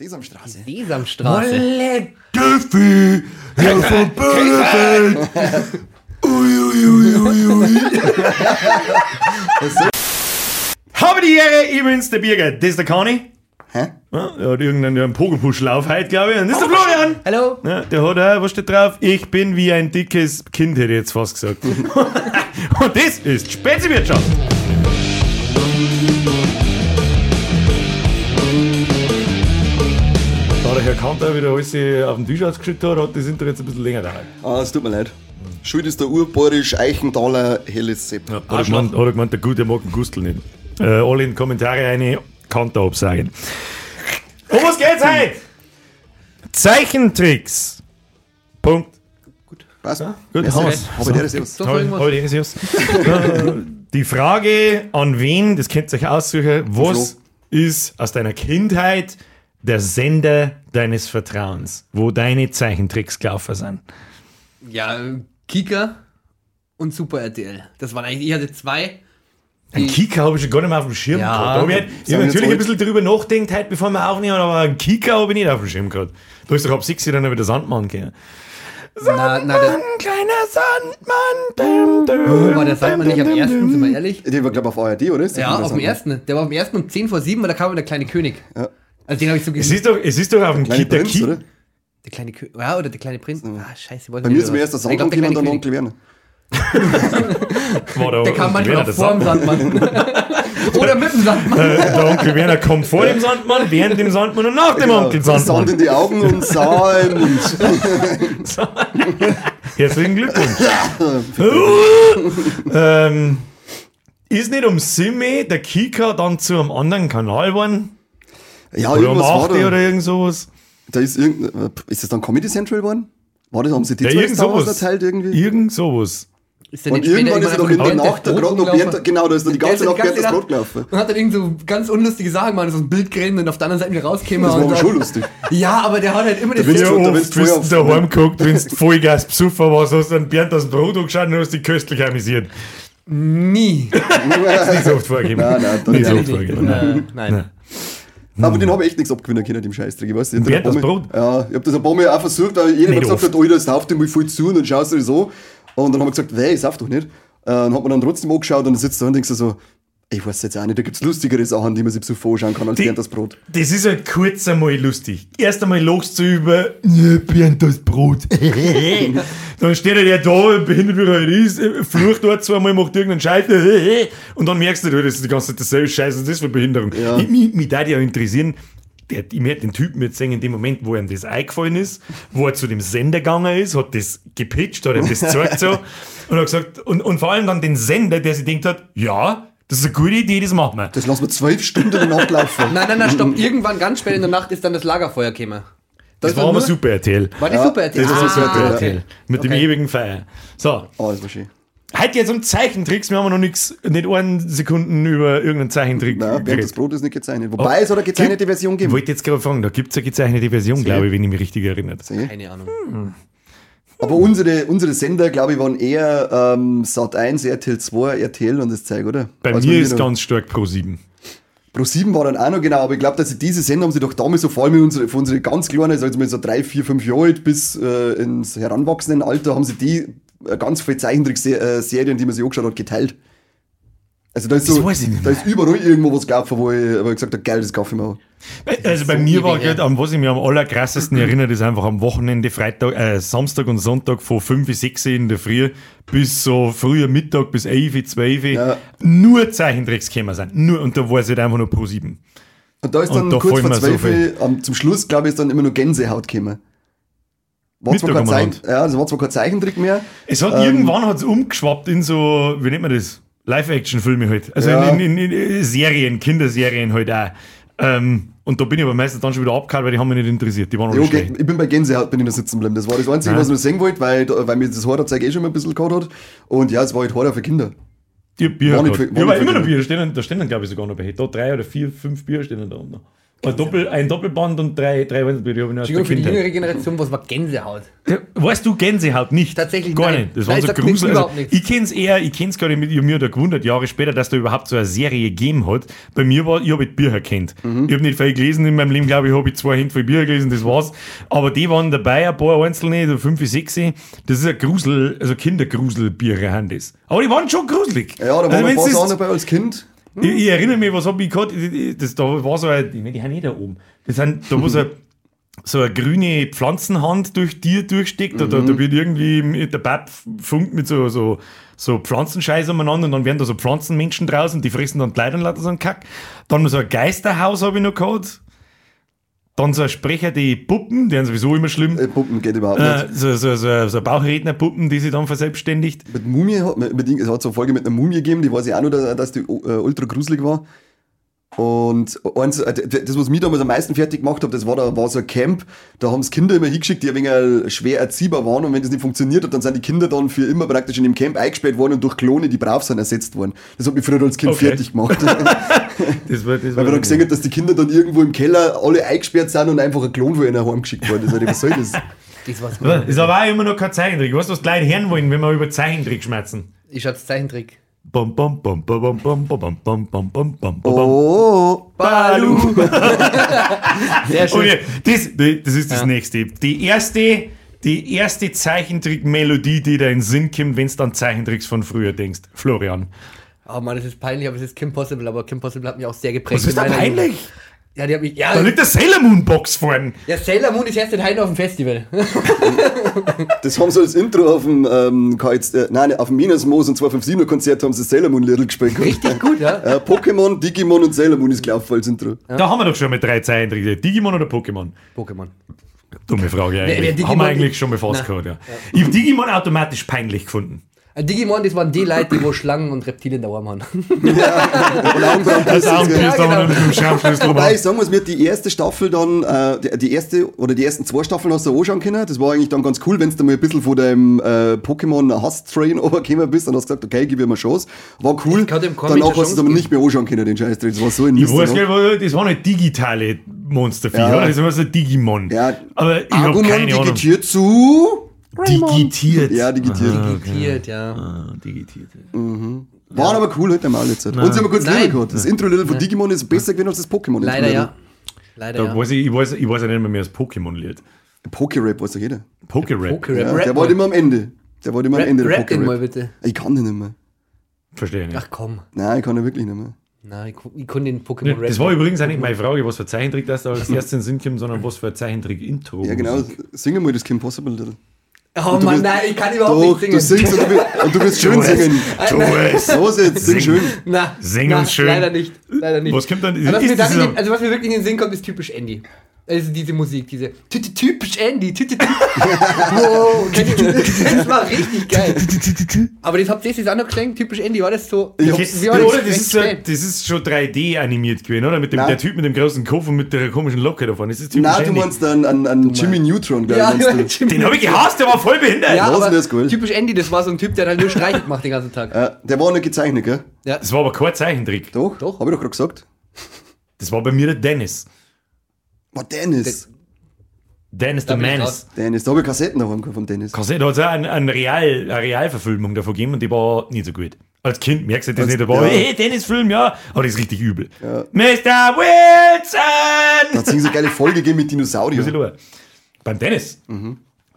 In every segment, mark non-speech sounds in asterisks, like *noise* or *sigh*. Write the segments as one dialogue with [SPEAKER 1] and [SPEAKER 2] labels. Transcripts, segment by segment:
[SPEAKER 1] Sesamstraße.
[SPEAKER 2] Sesamstraße.
[SPEAKER 3] Olle Düffi, Herr *laughs* von Böllefeld. Ui, ui, ui, ui, ui. Habe die Ehre, ich bin's, der Birger. Das ist der Kani.
[SPEAKER 1] Hä?
[SPEAKER 3] Ja, der hat irgendeinen Pogelpuschlauf heute, glaube ich. Und das ist der Florian.
[SPEAKER 2] Hallo.
[SPEAKER 3] Ja, der hat auch, was steht drauf? Ich bin wie ein dickes Kind, hätte ich jetzt fast gesagt. *laughs* Und das ist Speziwirtschaft. Kanter wieder alles auf den Tisch ausgeschüttet hat, hat das Intro jetzt ein bisschen länger gedauert.
[SPEAKER 1] Ah, es tut mir leid. Schuld ist der urborisch Eichenthaler Helles Sepp.
[SPEAKER 3] Ja, hat, er gemeint, hat er gemeint, der Gute mag den Gustl nicht. Äh, alle in die Kommentare eine Kanter absagen. Um was geht's heute? Zeichentricks. Punkt. Gut,
[SPEAKER 2] Ja,
[SPEAKER 3] haben wir's.
[SPEAKER 1] Ist ja.
[SPEAKER 2] Doch irgendwas?
[SPEAKER 3] Heute ist es. Äh, Die Frage an wen, das könnt ihr euch aussuchen, was ist aus deiner Kindheit der Sender deines Vertrauens, wo deine Zeichentricks gelaufen sind?
[SPEAKER 2] Ja, Kika und Super RTL. Das waren eigentlich, ich hatte zwei.
[SPEAKER 3] Ein Kika habe ich schon gar nicht mehr auf dem Schirm
[SPEAKER 2] Ja.
[SPEAKER 3] gehabt. Da hab ich, ich
[SPEAKER 1] Sind
[SPEAKER 3] habe natürlich ein bisschen darüber nachgedacht, heute, bevor wir aufnehmen, aber einen Kika habe ich nicht auf dem Schirm gehabt. Da ist doch ab 6 dann wieder der Sandmann gegangen.
[SPEAKER 2] Na, na, der,
[SPEAKER 3] kleiner Sandmann. Dum, dum,
[SPEAKER 2] war der Sandmann nicht am
[SPEAKER 3] dum,
[SPEAKER 2] ersten,
[SPEAKER 3] dum.
[SPEAKER 2] sind wir ehrlich?
[SPEAKER 1] Der war, glaube ich, auf ARD, oder? Ist
[SPEAKER 2] Ja, auf dem
[SPEAKER 1] Sandmann?
[SPEAKER 2] ersten. Der war auf dem ersten um 10 vor 7, weil da kam der kleine König.
[SPEAKER 1] Ja.
[SPEAKER 2] Also den habe ich so
[SPEAKER 3] Es
[SPEAKER 2] gesehen.
[SPEAKER 3] ist doch, es ist doch auf dem
[SPEAKER 1] Kleine
[SPEAKER 3] Ki- der
[SPEAKER 1] Prinz,
[SPEAKER 3] Ki-
[SPEAKER 1] oder?
[SPEAKER 2] Der kleine König. Ja, oder der kleine Prinz. Ah, scheiße. wollte
[SPEAKER 1] Bei mir ist mir erst
[SPEAKER 2] glaub,
[SPEAKER 1] Sandmann und dann der
[SPEAKER 2] kleine
[SPEAKER 1] Onkel Werner. *laughs*
[SPEAKER 3] war der,
[SPEAKER 2] Der kam manchmal
[SPEAKER 3] Werner,
[SPEAKER 2] auch vor dem
[SPEAKER 3] Sandmann.
[SPEAKER 2] Sandmann. *laughs* oder mit dem Sandmann.
[SPEAKER 3] Äh, der Onkel Werner kommt vor dem Sandmann, während dem Sandmann und nach dem
[SPEAKER 1] Genau.
[SPEAKER 3] Onkel
[SPEAKER 1] Sand in
[SPEAKER 3] Sandmann.
[SPEAKER 1] die Augen und Sau im Mund.
[SPEAKER 3] Herzlichen Glückwunsch. ähm, ist nicht um Simi der Kika dann zu einem anderen Kanal geworden?
[SPEAKER 1] Ja,
[SPEAKER 3] Oder um
[SPEAKER 1] irgendwas war
[SPEAKER 3] 8
[SPEAKER 1] da.
[SPEAKER 3] oder irgend sowas?
[SPEAKER 1] Da ist irgendein, ist das dann Comedy Central geworden? War das, haben sie die
[SPEAKER 3] Ja,
[SPEAKER 1] zwei
[SPEAKER 3] irgend sowas.
[SPEAKER 1] erteilt irgendwie?
[SPEAKER 3] Irgend sowas.
[SPEAKER 2] Ist
[SPEAKER 1] Und irgendwann ist er doch in der Nacht da gerade noch während, genau, da ist dann die ganze
[SPEAKER 2] ist
[SPEAKER 1] Nacht während das Brot gelaufen.
[SPEAKER 2] Und hat dann irgend so ganz unlustige Sachen gemacht, so ein Bild geredet und auf der anderen Seite wieder rausgekommen.
[SPEAKER 1] Das war aber schon lustig.
[SPEAKER 2] Ja, aber der hat halt immer das
[SPEAKER 1] willst
[SPEAKER 3] Ja,
[SPEAKER 1] du- da
[SPEAKER 3] oft bist daheim geguckt, wenn du Vollgas besoffen warst, hast du dann Bernd das Brot angeschaut und hast dich köstlich amüsiert.
[SPEAKER 2] nie. *laughs*
[SPEAKER 3] Nicht so oft vorgegeben.
[SPEAKER 1] Nein, nein,
[SPEAKER 3] nicht so oft vorgegeben. Nein.
[SPEAKER 2] Nein. Nein.
[SPEAKER 1] Aber den habe ich echt nichts abgewinnen können, dem Scheißdreck. Ich weiß nicht. Ein
[SPEAKER 3] das Brot?
[SPEAKER 1] Ja, ich habe das ein paar Mal auch versucht, jeder hat gesagt oh, das sauft dir mal voll zu und dann schaust du so. Und dann haben wir gesagt, weh, ich sauf doch nicht. Äh, Dann hat man dann trotzdem angeschaut und dann sitzt da und denkst du so, ich weiß jetzt auch nicht, da gibt es lustigere Sachen, die man sich so vorschauen kann als
[SPEAKER 3] Die-
[SPEAKER 1] das Brot.
[SPEAKER 3] Das ist halt kurz einmal lustig. Erst einmal lachst du über, das Brot. *laughs* dann steht er ja da, behindert wie er halt ist, flucht dort zweimal, macht irgendeinen Scheiß *laughs* und dann merkst du, das ist die ganze Zeit dasselbe Scheiß, was ist das für Behinderung?
[SPEAKER 1] Ja.
[SPEAKER 3] Ich, mich, mich würde ja interessieren, der, ich möchte den Typen jetzt sehen, in dem Moment, wo ihm das eingefallen ist, wo er zu dem Sender gegangen ist, hat das gepitcht, hat ihm das gezeigt so *laughs* und hat gesagt, und, und vor allem dann den Sender, der sich denkt hat, ja, das ist eine gute Idee, das machen wir.
[SPEAKER 1] Das lassen wir zwölf Stunden danach laufen. *laughs*
[SPEAKER 2] Nein, nein, nein, stopp. Irgendwann ganz spät in der Nacht ist dann das Lagerfeuer gekommen.
[SPEAKER 3] Das
[SPEAKER 2] ist
[SPEAKER 3] war aber super RTL.
[SPEAKER 2] War die
[SPEAKER 1] Ja,
[SPEAKER 2] super RTL?
[SPEAKER 3] Das war
[SPEAKER 1] Ah,
[SPEAKER 3] super. RTL. Mit dem
[SPEAKER 2] Okay.
[SPEAKER 3] ewigen Feier. So,
[SPEAKER 1] Oh, das war schön.
[SPEAKER 3] heute jetzt um Zeichentricks. Wir haben noch nichts, nicht einen Sekunden über irgendeinen Zeichentrick
[SPEAKER 1] Nein, Bernd das. Brot ist nicht gezeichnet. Wobei es hat eine gezeichnete Version
[SPEAKER 3] Ich
[SPEAKER 1] gegeben.
[SPEAKER 3] wollte jetzt gerade fragen, da gibt es eine gezeichnete Version, glaube ich, wenn ich mich richtig erinnere.
[SPEAKER 2] Keine Ahnung.
[SPEAKER 1] Aber unsere, unsere Sender, glaube ich, waren eher ähm, Sat1, RTL 2, RTL und das Zeug, oder?
[SPEAKER 3] Bei
[SPEAKER 1] Als
[SPEAKER 3] mir ist
[SPEAKER 1] noch-
[SPEAKER 3] ganz stark Pro 7.
[SPEAKER 1] Pro 7 war dann auch noch genau, aber ich glaube, dass sie diese Sender haben sie doch damals so vor allem unsere, für unsere ganz Kleinen, also mit so drei, vier, fünf Jahre alt bis äh, ins heranwachsenden Alter, haben sie die äh, ganz viele Zeichentrickserien, die man sich angeschaut hat, geteilt. Also da ist
[SPEAKER 3] Das
[SPEAKER 1] so, da ist überall irgendwo was gelaufen, wo ich, wo ich gesagt habe, geil, das kaufe ich mir auch.
[SPEAKER 3] Also bei
[SPEAKER 2] so
[SPEAKER 3] mir war gerade, an was ich mich am allerkrassesten *clears throat* erinnere, ist einfach am Wochenende, Freitag, äh, Samstag und Sonntag von 5 bis 6 in der Früh bis so früher Mittag bis 11, 12
[SPEAKER 1] Ja.
[SPEAKER 3] nur Zeichentricks gekommen sind. Nur, und da war es halt einfach nur Pro 7.
[SPEAKER 1] Und da ist
[SPEAKER 3] Und
[SPEAKER 1] dann
[SPEAKER 3] da
[SPEAKER 1] kurz vor
[SPEAKER 3] mir so
[SPEAKER 1] 12
[SPEAKER 3] viel.
[SPEAKER 1] am zum Schluss, glaube ich, ist dann immer nur Gänsehaut gekommen. War zwar,
[SPEAKER 3] Mittag
[SPEAKER 1] kein
[SPEAKER 3] am
[SPEAKER 1] Zeich ja, das war zwar kein Zeichentrick mehr,
[SPEAKER 3] Es hat
[SPEAKER 1] Ähm,
[SPEAKER 3] irgendwann hat's umgeschwappt in so, wie nennt man das? Live-Action-Filme halt. Also
[SPEAKER 1] Ja.
[SPEAKER 3] in, in, in, in Serien, Kinderserien halt auch. Ähm, und da bin ich aber meistens dann schon wieder abgehauen, weil die haben mich nicht interessiert. Die waren
[SPEAKER 1] Ja, okay. Ich bin bei Gänsehaut bin ich noch sitzen geblieben. Das war das Einzige,
[SPEAKER 3] Ja.
[SPEAKER 1] was ich noch sehen wollte, weil, da- weil mir das Horrorzeug eh schon mal ein bisschen gehabt hat. Und ja, es war halt Horror für Kinder.
[SPEAKER 3] Die Bier
[SPEAKER 1] War nicht
[SPEAKER 3] gehabt.
[SPEAKER 1] für- war
[SPEAKER 3] Ja, aber immer noch. Bier stehen, da stehen dann glaube ich sogar noch bei. Da drei oder vier, fünf Bier stehen da unten. Ein, Doppel, ein Doppelband und drei, drei Weizenbier. hab ich noch
[SPEAKER 2] Entschuldigung, für die jüngere Generation, was war Gänsehaut?
[SPEAKER 3] Weißt du Gänsehaut nicht?
[SPEAKER 2] Tatsächlich
[SPEAKER 3] Gar
[SPEAKER 2] nein.
[SPEAKER 3] nicht. Das
[SPEAKER 2] Nein,
[SPEAKER 3] war so gruselig. Also, ich kenn's eher, ich kenn's gar nicht mit, mir da gewundert, Jahre später, dass da überhaupt so eine Serie gegeben hat. Bei mir war, ich habe Bücher kennt.
[SPEAKER 2] Mhm.
[SPEAKER 3] Ich habe nicht viel gelesen in meinem Leben, glaube ich, habe ich zwei Hände voll Bücher gelesen, das war's. Aber die waren dabei, ein paar einzelne, so fünf, sechs. Das ist ein Grusel, also Kindergruselbücher haben das. Aber die waren schon gruselig.
[SPEAKER 1] Ja, da waren
[SPEAKER 3] also,
[SPEAKER 1] ein paar Sachen dabei als Kind.
[SPEAKER 3] Ich, ich erinnere mich, was hab ich gehabt? Das, da war so ein, ich meine, die haben nicht da oben. Das sind, da wo so, *laughs* so eine grüne Pflanzenhand durch dir durchsteckt. Da, da, da wird irgendwie mit der Bab funkt mit so, so, so Pflanzenscheiß umeinander und dann werden da so Pflanzenmenschen draußen, die fressen dann und lauter so einen Kack. Dann so ein Geisterhaus habe ich noch gehabt. Dann so ein Sprecher, die Puppen, die sind sowieso immer schlimm.
[SPEAKER 1] Äh, Puppen geht überhaupt
[SPEAKER 3] Äh,
[SPEAKER 1] nicht.
[SPEAKER 3] so, so, so, so Bauchrednerpuppen, die sich dann verselbstständigt.
[SPEAKER 1] Mit Mumie, hat- mit, mit, es hat so eine Folge mit einer Mumie gegeben, die weiß ich auch dass dass die äh, ultra gruselig war. Und eins, äh, das, was mich damals am meisten fertig gemacht hat, das war, da war so ein Camp, da haben es Kinder immer hingeschickt, die ein wenig schwer erziehbar waren und wenn das nicht funktioniert hat, dann sind die Kinder dann für immer praktisch in dem Camp eingesperrt worden und durch Klone, die brav sind, ersetzt worden. Das hat mich früher als Kind
[SPEAKER 3] Okay.
[SPEAKER 1] fertig gemacht. *laughs* *laughs*
[SPEAKER 3] Das war, das
[SPEAKER 1] Weil man dann gesehen hat, dass die Kinder dann irgendwo im Keller alle eingesperrt sind und einfach ein Klon von ihnen heimgeschickt worden ist. Also, was soll das?
[SPEAKER 2] Das war's.
[SPEAKER 3] Ist aber auch immer noch kein Zeichentrick. Weißt du, was die Leute hören wollen, wenn wir über Zeichentrick schmerzen?
[SPEAKER 2] Ich schaue Zeichentrick.
[SPEAKER 1] Oh,
[SPEAKER 2] Balu! Sehr schön.
[SPEAKER 3] Okay, das, das ist das
[SPEAKER 2] Ja.
[SPEAKER 3] nächste. Die erste, die erste Zeichentrick-Melodie, die dir in den Sinn kommt, wenn du an Zeichentricks von früher denkst. Florian.
[SPEAKER 2] Oh Mann, das ist peinlich, aber es ist Kim Possible, aber Kim Possible hat mich auch sehr geprägt.
[SPEAKER 3] Was ist
[SPEAKER 2] in
[SPEAKER 3] da
[SPEAKER 2] meiner
[SPEAKER 3] peinlich?
[SPEAKER 2] Jugend. Ja, die hat mich. Ja,
[SPEAKER 3] Da liegt der Sailor Moon Box vorne.
[SPEAKER 2] ja, Sailor Moon ist erst in Heiden auf dem Festival. *laughs*
[SPEAKER 1] das haben sie als Intro auf dem, ähm, KX, äh, nein, auf dem Minusmoos und 257er Konzert haben sie Sailor Moon Little gespielt.
[SPEAKER 2] Richtig gut, ja.
[SPEAKER 1] Äh, Pokémon, Digimon und Sailor Moon ist gelaufen als Intro.
[SPEAKER 3] Da haben wir doch schon mal drei Zeichentricks. Digimon oder Pokémon?
[SPEAKER 2] Pokémon.
[SPEAKER 3] Dumme Frage eigentlich.
[SPEAKER 2] Digimon-
[SPEAKER 3] haben wir eigentlich schon mal fast
[SPEAKER 2] Na.
[SPEAKER 3] gehabt, ja. Ich habe Digimon automatisch peinlich gefunden.
[SPEAKER 2] Ein Digimon, das waren die Leute, die wo Schlangen und Reptilien da oben haben.
[SPEAKER 1] Und Augenbrauen
[SPEAKER 3] Das
[SPEAKER 1] küssen, gell.
[SPEAKER 3] Augenbild
[SPEAKER 2] genau.
[SPEAKER 3] mit dem Schraubschlüssel
[SPEAKER 1] Wobei ich sagen muss, mir die erste Staffel dann, äh, die, die erste oder die ersten zwei Staffeln hast du anschauen können. Das war eigentlich dann ganz cool, wenn du mal ein bisschen von deinem äh, Pokémon-Hass-Train *laughs* runtergekommen bist und hast gesagt, okay, gib ihm eine Chance. War cool.
[SPEAKER 2] Ich
[SPEAKER 1] Danach hast du es aber nicht mehr anschauen können, den Scheißdreck. Das war so ein
[SPEAKER 3] Ich
[SPEAKER 1] Mist.
[SPEAKER 3] weiß
[SPEAKER 1] danach.
[SPEAKER 3] gar nicht, das waren nicht digitale Monsterviecher,
[SPEAKER 1] Ja.
[SPEAKER 3] das war so Digimon.
[SPEAKER 1] Ja.
[SPEAKER 3] Aber ich habe
[SPEAKER 1] Agumon
[SPEAKER 3] keine Ahnung.
[SPEAKER 1] digitiert zu.
[SPEAKER 3] Digitiert.
[SPEAKER 1] Ja, digitiert.
[SPEAKER 2] Digitiert, ja.
[SPEAKER 3] Ah, digitiert.
[SPEAKER 1] Waren aber cool heute mal jetzt. Und sie haben kurz
[SPEAKER 2] Nein.
[SPEAKER 1] Gehabt. Das Intro-Lied von Digimon ist besser gewesen als das Pokémon.
[SPEAKER 2] Leider ja. Leider
[SPEAKER 3] Da
[SPEAKER 2] ja.
[SPEAKER 3] weiß ich, ich, weiß, ich weiß ja nicht mehr, mehr das Pokémon-Lied.
[SPEAKER 1] Poké-Rap weiß doch jeder.
[SPEAKER 3] Poké-Rap.
[SPEAKER 1] Ja, der war immer am Ende. Der war immer am Ende der
[SPEAKER 2] rap den mal bitte.
[SPEAKER 1] Ich kann den nicht mehr.
[SPEAKER 3] Verstehe ich nicht.
[SPEAKER 2] Ach komm.
[SPEAKER 1] Nein, ich kann den wirklich nicht mehr.
[SPEAKER 2] Nein, ich, ich kann den Pokémon Rap.
[SPEAKER 3] Das war übrigens auch nicht meine Frage, was für Zeichentrick das da als erstes in Sinn kommt, sondern was für ein Zeichentrick-Intro.
[SPEAKER 1] Ja, genau. Sing mal das Kim Possible. Little.
[SPEAKER 2] Oh Mann,
[SPEAKER 1] bist-
[SPEAKER 2] nein, ich kann überhaupt
[SPEAKER 1] Doch,
[SPEAKER 2] nicht
[SPEAKER 1] du
[SPEAKER 2] singen.
[SPEAKER 1] singst und du, willst- und du willst schön singen.
[SPEAKER 3] Tu es.
[SPEAKER 1] Los jetzt, sing schön.
[SPEAKER 2] Na,
[SPEAKER 3] Sing
[SPEAKER 2] na,
[SPEAKER 3] uns schön.
[SPEAKER 2] Leider nicht. Leider nicht.
[SPEAKER 3] Was kommt dann?
[SPEAKER 2] Also also was mir wirklich in den Sinn kommt, ist typisch Andy. Also diese Musik, diese ty- ty- typisch Andy, wow, das? das war richtig geil. Aber das habt ihr jetzt auch noch geklängt, typisch Andy, war das so?
[SPEAKER 1] Ich
[SPEAKER 2] wie war
[SPEAKER 3] das ist, so,
[SPEAKER 2] spät?
[SPEAKER 3] das ist schon 3D animiert gewesen, oder? Mit dem,
[SPEAKER 1] Nein.
[SPEAKER 3] der Typ mit dem großen Kopf und mit der komischen Locke davon. Das ist typisch
[SPEAKER 1] Nein, du meinst an, an, an Jimmy Neutron, glaube
[SPEAKER 2] Ja,
[SPEAKER 1] ich.
[SPEAKER 3] Den habe ich gehasst, der war voll behindert.
[SPEAKER 2] ja, aber
[SPEAKER 1] das cool?
[SPEAKER 2] typisch Andy, das war so ein Typ, der halt nur Streiche gemacht den ganzen Tag.
[SPEAKER 1] Äh, der war nicht gezeichnet, gell?
[SPEAKER 2] Ja.
[SPEAKER 3] Das war aber kein Zeichentrick.
[SPEAKER 1] Doch,
[SPEAKER 2] Doch.
[SPEAKER 1] Hab ich doch gerade gesagt.
[SPEAKER 3] Das war bei mir der Dennis.
[SPEAKER 1] War Dennis.
[SPEAKER 3] Dennis
[SPEAKER 2] Da
[SPEAKER 3] the Menace.
[SPEAKER 2] raus.
[SPEAKER 1] Dennis, da habe ich Kassetten daheim gehabt von Dennis.
[SPEAKER 3] Kassette hat es auch eine, eine, Real, eine Realverfilmung davon gegeben und die war nicht so gut. Als Kind merkst du das
[SPEAKER 1] Als-
[SPEAKER 3] nicht, aber
[SPEAKER 1] ja.
[SPEAKER 3] hey, Dennis-Film, ja, aber das ist richtig übel.
[SPEAKER 1] Ja.
[SPEAKER 3] Mr.
[SPEAKER 1] Da
[SPEAKER 3] Wilson!
[SPEAKER 1] hat es so eine geile Folge gegeben mit
[SPEAKER 3] Was ist
[SPEAKER 1] Dinosauriern.
[SPEAKER 3] Beim Dennis? Was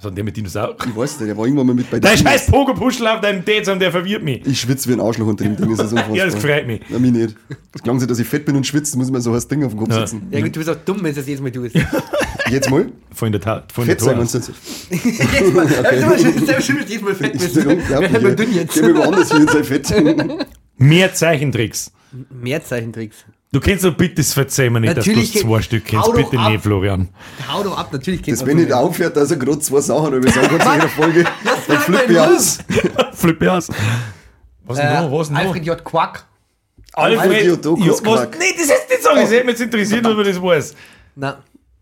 [SPEAKER 3] hat der mit Dinosaurier?
[SPEAKER 1] Ich weiß nicht, der war irgendwann mal mit bei
[SPEAKER 3] Der
[SPEAKER 1] den
[SPEAKER 3] scheiß Pogopuschel auf deinem Dezern, der verwirrt mich.
[SPEAKER 1] Ich schwitze wie ein Arschloch unter dem Ding, das ist unfassbar. *laughs*
[SPEAKER 3] Ja, das freut mich.
[SPEAKER 1] Na, mich nicht. Das klang so, dass ich fett bin und schwitze, muss man so ein Ding auf dem Kopf
[SPEAKER 3] Ja.
[SPEAKER 1] sitzen.
[SPEAKER 2] Ja gut, du bist auch dumm, wenn du das jedes Mal tust. *laughs*
[SPEAKER 1] Jetzt mal.
[SPEAKER 3] Von der Tat. Von der
[SPEAKER 1] Fett sein, wenn du
[SPEAKER 2] jedes *laughs* Mal. Okay. Selber schön, jedes Mal fett
[SPEAKER 1] Ich bin unglaublich.
[SPEAKER 2] halt mal
[SPEAKER 1] ey.
[SPEAKER 2] dünn jetzt.
[SPEAKER 1] Geh mir woanders hin, sei fett.
[SPEAKER 3] Mehr Zeichentricks.
[SPEAKER 2] Mehr Zeichentricks.
[SPEAKER 3] Du kennst doch bitte, das verzeih mir nicht,
[SPEAKER 2] Natürlich
[SPEAKER 3] dass du zwei Stück kennst. Bitte
[SPEAKER 2] ab.
[SPEAKER 3] nicht, Florian.
[SPEAKER 2] Hau doch ab, natürlich kennt
[SPEAKER 1] Das,
[SPEAKER 2] man
[SPEAKER 1] wenn
[SPEAKER 2] so
[SPEAKER 1] nicht aufhört, dass er gerade zwei Sachen oder wir sagen kurz *laughs* in einer Folge, dann flippe ich aus. *laughs*
[SPEAKER 3] Flippe aus. Was denn
[SPEAKER 2] Äh,
[SPEAKER 3] noch? Was noch?
[SPEAKER 2] Alfred J. Quack.
[SPEAKER 3] Alfred
[SPEAKER 1] Alfred
[SPEAKER 3] was?
[SPEAKER 1] Quack.
[SPEAKER 3] Nee, das ist nicht sagen. Das hätte mich jetzt interessiert, ob man das weiß.